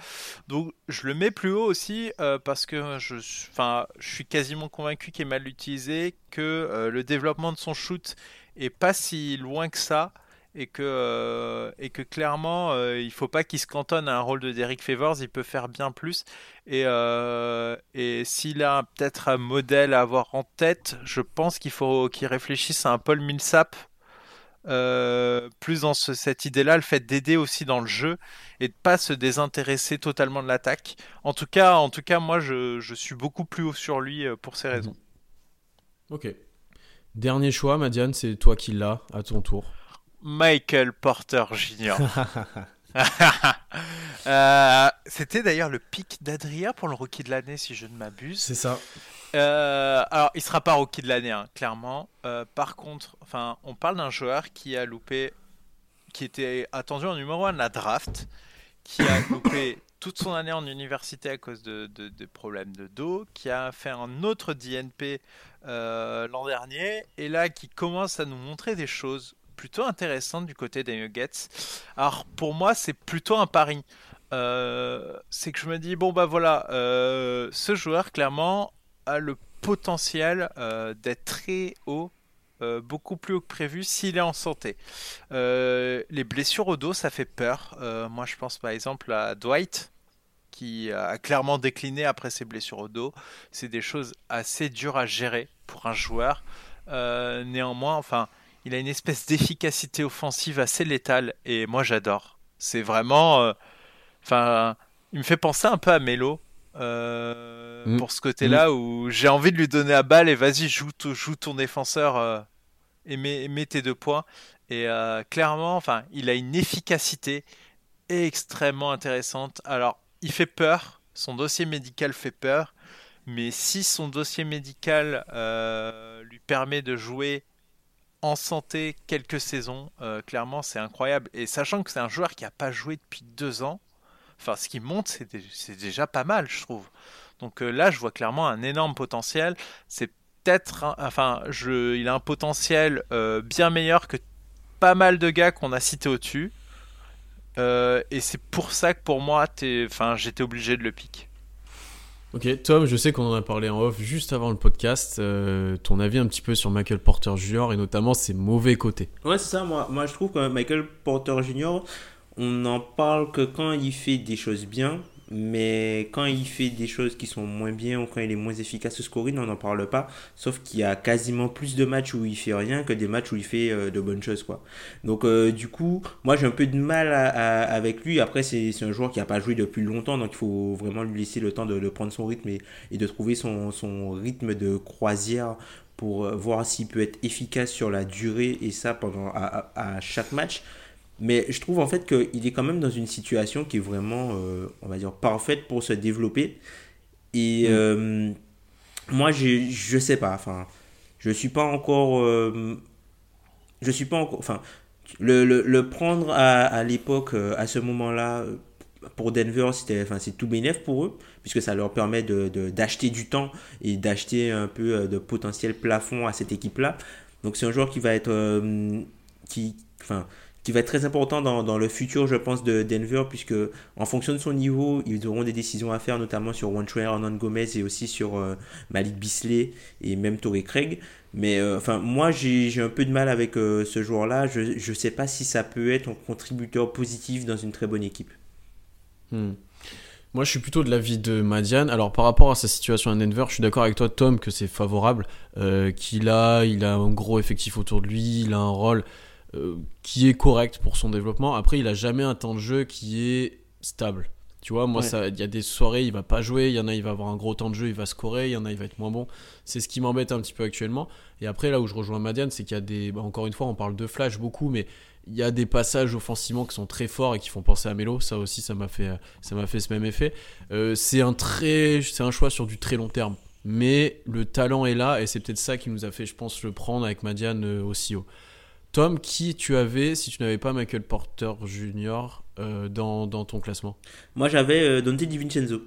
Donc je le mets plus haut aussi euh, parce que je, je suis quasiment convaincu qu'il est mal utilisé, que euh, le développement de son shoot est pas si loin que ça et que, euh, et que clairement euh, il faut pas qu'il se cantonne à un rôle de Derek Favors, il peut faire bien plus et, euh, et s'il a peut-être un modèle à avoir en tête, je pense qu'il faut qu'il réfléchisse à un Paul Millsap plus dans cette idée-là, le fait d'aider aussi dans le jeu et de pas se désintéresser totalement de l'attaque. En tout cas, en tout cas, moi, je, je suis beaucoup plus haut sur lui pour ces raisons. Ok. Dernier choix, Madiane, c'est toi qui l'as, à ton tour. Michael Porter Jr. Euh, c'était d'ailleurs le pic d'Adria pour le rookie de l'année, si je ne m'abuse. C'est ça. Euh, alors, il sera pas rookie de l'année, hein, clairement. Euh, par contre, enfin, on parle d'un joueur qui a loupé, qui était attendu en numéro 1 de la draft, qui a loupé toute son année en université à cause de, de problèmes de dos, qui a fait un autre DNP l'an dernier, et là qui commence à nous montrer des choses plutôt intéressante du côté des Nuggets. Alors pour moi, c'est plutôt un pari. Euh, c'est que je me dis bon bah voilà, euh, ce joueur clairement a le potentiel euh, d'être très haut. beaucoup plus haut que prévu s'il est en santé. les blessures au dos, ça fait peur. moi, je pense par exemple à Dwight, qui a clairement décliné après ses blessures au dos. C'est des choses assez dures à gérer pour un joueur. néanmoins, enfin, il a une espèce d'efficacité offensive assez létale et moi j'adore. C'est vraiment, euh, enfin, il me fait penser un peu à Melo. Euh, Mm. Pour ce côté-là où j'ai envie de lui donner à balle et vas-y, joue, joue ton défenseur euh, et mets, mets tes deux points. Et clairement, enfin, il a une efficacité extrêmement intéressante. Alors, il fait peur, son dossier médical fait peur, mais si son dossier médical euh, lui permet de jouer en santé quelques saisons, euh, clairement, c'est incroyable. Et sachant que c'est un joueur qui n'a pas joué depuis deux ans, enfin, ce qui monte, c'est dé- c'est déjà pas mal, je trouve. Donc euh, là, je vois clairement un énorme potentiel. C'est peut-être, enfin, je, il a un potentiel euh, bien meilleur que pas mal de gars qu'on a cités au-dessus. Et c'est pour ça que pour moi, j'étais obligé de le piquer. Ok, Tom, je sais qu'on en a parlé en off juste avant le podcast. euh, ton avis un petit peu sur Michael Porter Jr. et notamment ses mauvais côtés. Ouais, c'est ça. Moi, moi, je trouve que Michael Porter Jr., on n'en parle que quand il fait des choses bien, mais quand il fait des choses qui sont moins bien ou quand il est moins efficace au scoring, on n'en parle pas. Sauf qu'il y a quasiment plus de matchs où il fait rien que des matchs où il fait euh, de bonnes choses, quoi. Donc, euh, du coup, moi, j'ai un peu de mal avec lui. Après, c'est un joueur qui n'a pas joué depuis longtemps, donc il faut vraiment lui laisser le temps de, prendre son rythme et, de trouver son, son rythme de croisière pour euh, voir s'il peut être efficace sur la durée et ça pendant à- à chaque match. Mais je trouve en fait qu'il est quand même dans une situation qui est vraiment, euh, on va dire, parfaite pour se développer. Et euh, moi, je sais pas, enfin, je suis pas encore, euh, je suis pas encore, enfin, le, le, le prendre à, à l'époque, euh, à ce moment-là, pour Denver, c'était, enfin, c'est tout bénéf pour eux, puisque ça leur permet de, de- d'acheter du temps et d'acheter un peu de potentiel plafond à cette équipe-là. Donc c'est un joueur qui va être, qui, enfin, qui va être très important dans, dans le futur, je pense, de Denver, puisque en fonction de son niveau, ils auront des décisions à faire, notamment sur Juancho Hernan Gomez et aussi sur euh, Malik Bisley et même Torrey Craig. Mais euh, moi, j'ai un peu de mal avec euh, ce joueur-là. Je ne sais pas si ça peut être un contributeur positif dans une très bonne équipe. Hmm. Moi, je suis plutôt de l'avis de Madiane. Alors, par rapport à sa situation à Denver, je suis d'accord avec toi, Tom, que c'est favorable. qu'il a, il a un gros effectif autour de lui, il a un rôle euh, qui est correct pour son développement. Après, il a jamais un temps de jeu qui est stable. Tu vois, moi, Ouais. il y a des soirées, il va pas jouer. Il y en a, il va avoir un gros temps de jeu, il va scorer. Il y en a, il va être moins bon. C'est ce qui m'embête un petit peu actuellement. Et après, là où je rejoins Madiane, c'est qu'il y a des. bah, encore une fois, on parle de flash beaucoup, mais il y a des passages offensivement qui sont très forts et qui font penser à Melo. Ça aussi, ça m'a fait, ça m'a fait ce même effet. Euh, c'est un très, c'est un choix sur du très long terme. Mais le talent est là et c'est peut-être ça qui nous a fait, je pense, le prendre avec Madiane euh, aussi haut. Tom, qui tu avais si tu n'avais pas Michael Porter Jr. euh, dans, dans ton classement? Moi, j'avais euh, Dante DiVincenzo.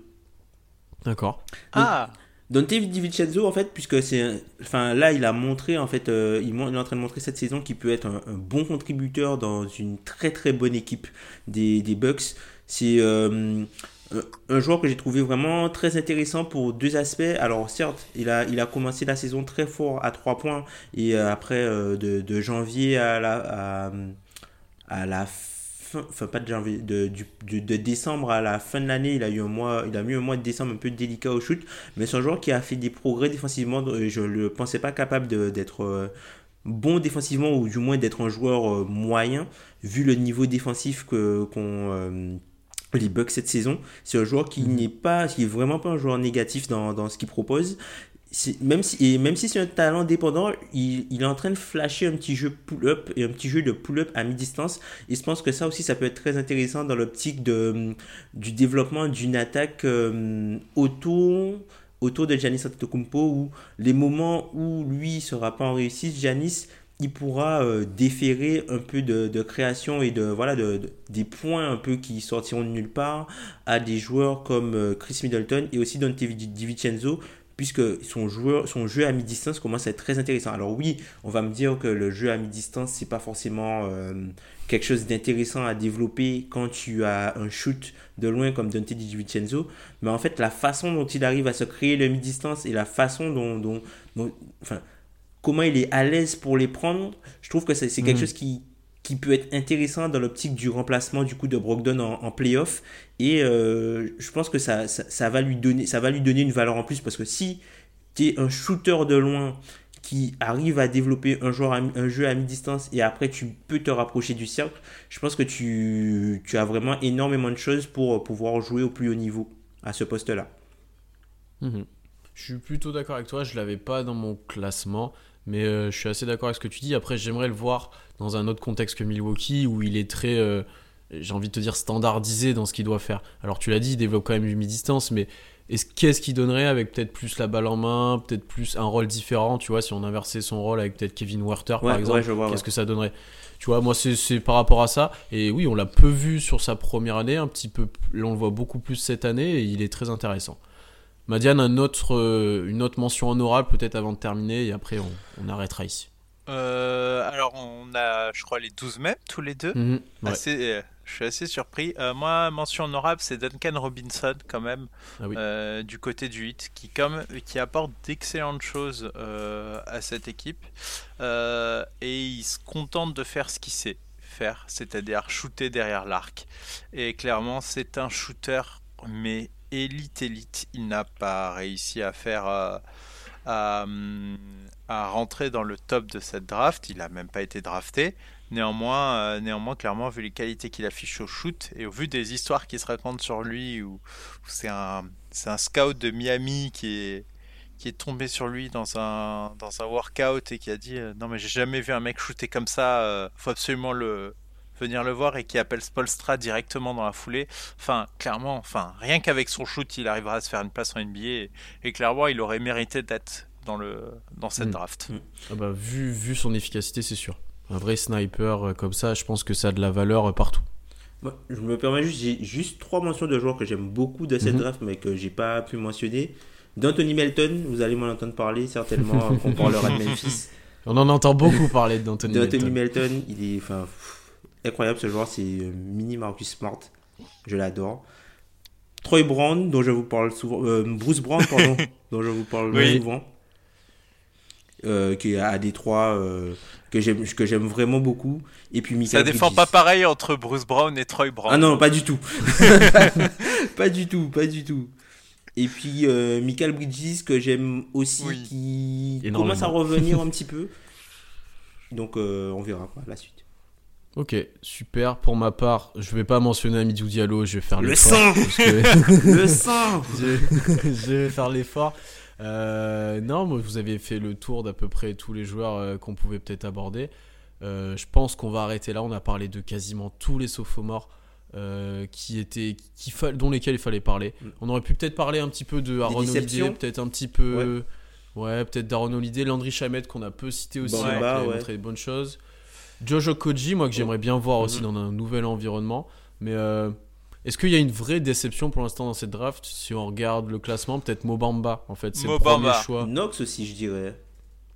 D'accord. Ah, Dante DiVincenzo, en fait, puisque c'est. un- Enfin, là, il a montré, en fait, euh, il est en train de montrer cette saison qu'il peut être un, un bon contributeur dans une très très bonne équipe des, des Bucks. C'est euh, un- joueur que j'ai trouvé vraiment très intéressant pour deux aspects. Alors, certes, il a, il a commencé la saison très fort à 3 points et euh, après, euh, de, de janvier à la, à, la fin, enfin pas de janvier, de, du- de décembre à la fin de l'année, il a eu un mois, il a eu un mois de décembre un peu délicat au shoot, mais c'est un joueur qui a fait des progrès défensivement. euh, Je ne le pensais pas capable d'être bon défensivement ou du moins d'être un joueur moyen vu le niveau défensif euh, les Bucks cette saison. C'est un joueur qui n'est pas, qui est vraiment pas un joueur négatif dans, dans ce qu'il propose. Même si, et même si c'est un talent dépendant, il, il est en train de flasher un petit jeu pull-up et un petit jeu de pull-up à mi-distance. Et je pense que ça aussi, ça peut être très intéressant dans l'optique de, du développement d'une attaque euh, autour, autour de Giannis Antetokounmpo où les moments où lui sera pas en réussite, Giannis il pourra euh, déférer un peu de, création et de voilà de, de- des points un peu qui sortiront de nulle part à des joueurs comme euh, Chris Middleton et aussi Dante Di- DiVincenzo puisque son, joueur, son jeu à mi-distance commence à être très intéressant. Alors oui, on va me dire que le jeu à mi-distance, c'est pas forcément euh, quelque chose d'intéressant à développer quand tu as un shoot de loin comme Dante DiVincenzo, mais en fait, la façon dont il arrive à se créer le mi-distance et la façon dont, dont, dont- enfin, comment il est à l'aise pour les prendre, je trouve que c'est quelque Mhm. chose qui, qui peut être intéressant dans l'optique du remplacement du coup de Brogdon en, en playoff. Et euh, je pense que ça, ça, ça va lui donner, ça va lui donner une valeur en plus parce que si tu es un shooter de loin qui arrive à développer un, joueur un jeu à mi-distance et après tu peux te rapprocher du cercle, je pense que tu, tu as vraiment énormément de choses pour pouvoir jouer au plus haut niveau à ce poste-là. Mhm. Je suis plutôt d'accord avec toi, je l'avais pas dans mon classement, mais euh, je suis assez d'accord avec ce que tu dis. Après, j'aimerais le voir dans un autre contexte que Milwaukee, où il est très, euh, j'ai envie de te dire, standardisé dans ce qu'il doit faire. Alors, tu l'as dit, il développe quand même du mi-distance, mais qu'est-ce qu'il donnerait avec peut-être plus la balle en main, peut-être plus un rôle différent, tu vois, si on inversait son rôle avec peut-être Kevin Werther, par exemple, qu'est-ce que ça donnerait? Tu vois, moi, c'est par rapport à ça. Et oui, on l'a peu vu sur sa première année, un petit peu. Là, on le voit beaucoup plus cette année et il est très intéressant. Madiane, un autre, euh, une autre mention honorable peut-être avant de terminer et après on, arrêtera ici. Euh, alors on a, je crois, les 12 mêmes tous les deux. Mhm, assez, euh, je suis assez surpris. moi, mention honorable, c'est Duncan Robinson quand même, ah du côté du hit, qui, comme, qui apporte d'excellentes choses à cette équipe. et il se contente de faire ce qu'il sait faire, c'est-à-dire shooter derrière l'arc. Et clairement, c'est un shooter, mais élite élite, il n'a pas réussi à faire euh, à, rentrer dans le top de cette draft. Il n'a même pas été drafté. Néanmoins, euh, néanmoins, clairement, vu les qualités qu'il affiche au shoot et au vu des histoires qui se racontent sur lui, où, c'est un, un scout de Miami qui est, qui est tombé sur lui dans un, dans un workout et qui a dit euh, non mais j'ai jamais vu un mec shooter comme ça, faut absolument le, venir le voir et qui appelle Spolstra directement dans la foulée. Enfin, clairement, enfin, rien qu'avec son shoot, il arrivera à se faire une place en NBA et, clairement, il aurait mérité d'être dans, le, dans cette mm. draft. Mm. Ah bah, vu, vu son efficacité, c'est sûr. Un vrai sniper euh, comme ça, je pense que ça a de la valeur euh, partout. je me permets juste, j'ai juste trois mentions de joueurs que j'aime beaucoup de cette mm-hmm. draft, mais que j'ai pas pu mentionner. D'Anthony Melton, vous allez m'en entendre parler certainement quand on parlera de Memphis. On en entend beaucoup parler d'Anthony Melton. D'Anthony Melton, il est, enfin, incroyable ce joueur, c'est euh, Mini Marcus Smart. Je l'adore. Troy Brown, dont je vous parle souvent. Euh, Bruce Brown, pardon, dont je vous parle souvent. Euh, qui est à Détroit, que j'aime que j'aime vraiment beaucoup. Et puis Michael Ça défend pas pareil entre Bruce Brown et Troy Brown. Ah non, pas du tout. pas du tout, pas du tout. Et puis Michael Bridges, que j'aime aussi, qui commence à revenir un petit peu. Donc on verra quoi, la suite. Ok, super. Pour ma part, je vais pas mentionner Amidou Diallo, je vais faire le sang. le sang. Je, vais faire l'effort. Euh, non, moi, vous avez fait le tour d'à peu près tous les joueurs euh, qu'on pouvait peut-être aborder. Euh, je pense qu'on va arrêter là. On a parlé de quasiment tous les sophomores qui étaient, qui dont lesquels il fallait parler. Mm. On aurait pu peut-être parler un petit peu de Aaron Holiday, peut-être un petit peu, ouais, peut-être d'Aaron Holiday, Landry Chamet qu'on a peu cité aussi, qui a montré de bonnes choses. Jojo Koji, moi que j'aimerais bien voir aussi mhm. dans un nouvel environnement. Mais euh, est-ce qu'il y a une vraie déception pour l'instant dans cette draft? Si on regarde le classement, peut-être Mobamba en fait, c'est le premier choix. Knox aussi, je dirais.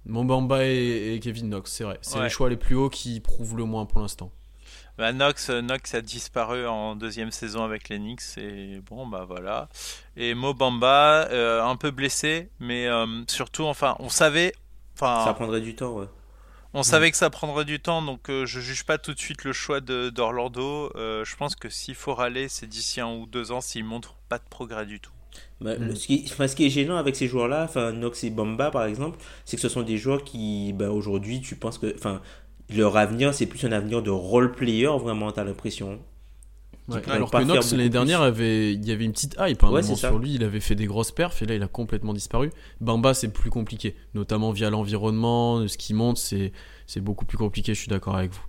Mobamba et, Kevin Knox, c'est vrai. C'est les choix les plus hauts qui prouvent le moins pour l'instant. Bah, Knox, Knox a disparu en deuxième saison avec les Knicks et bon bah voilà. Et Mobamba euh, un peu blessé, mais euh, surtout enfin on savait. Ça prendrait du temps, ouais. On savait que ça prendrait du temps, donc euh, je juge pas tout de suite le choix d'Orlando. Euh, je pense que s'il faut râler, c'est d'ici un ou deux ans s'il montre pas de progrès du tout. Bah, ce, qui, ce, qui, est gênant avec ces joueurs-là, enfin Nox et Bamba par exemple, c'est que ce sont des joueurs qui, bah, aujourd'hui, tu penses que, enfin, leur avenir, c'est plus un avenir de role player, vraiment, t'as l'impression alors que Knox l'année dernière avait, il y avait une petite hype un moment sur lui, il avait fait des grosses perfs et là il a complètement disparu. Bamba c'est plus compliqué, notamment via l'environnement, ce qui monte c'est c'est beaucoup plus compliqué. Je suis d'accord avec vous.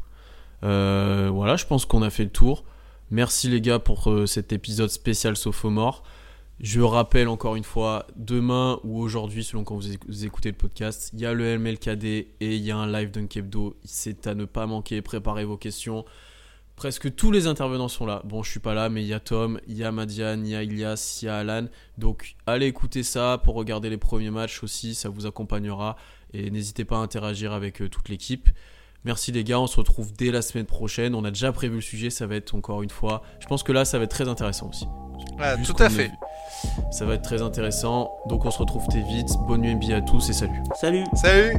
Euh, voilà, je pense qu'on a fait le tour. Merci les gars pour euh, cet épisode spécial Sophomore. Je rappelle encore une fois, demain ou aujourd'hui, selon quand vous écoutez le podcast, il y a le MLKD et il y a un live d'un Kebdo. C'est à ne pas manquer. Préparez vos questions. Presque tous les intervenants sont là. Bon, je suis pas là, mais il y a Tom, il y a Madiane, il y a Ilias, il y a Alan. Donc, allez écouter ça pour regarder les premiers matchs aussi, ça vous accompagnera. Et n'hésitez pas à interagir avec euh, toute l'équipe. Merci les gars, on se retrouve dès la semaine prochaine. On a déjà prévu le sujet, ça va être encore une fois. Je pense que là, ça va être très intéressant aussi. tout à fait. Ça va être très intéressant. Donc, on se retrouve très vite. Bonne nuit NBA à tous et salut. Salut. Salut.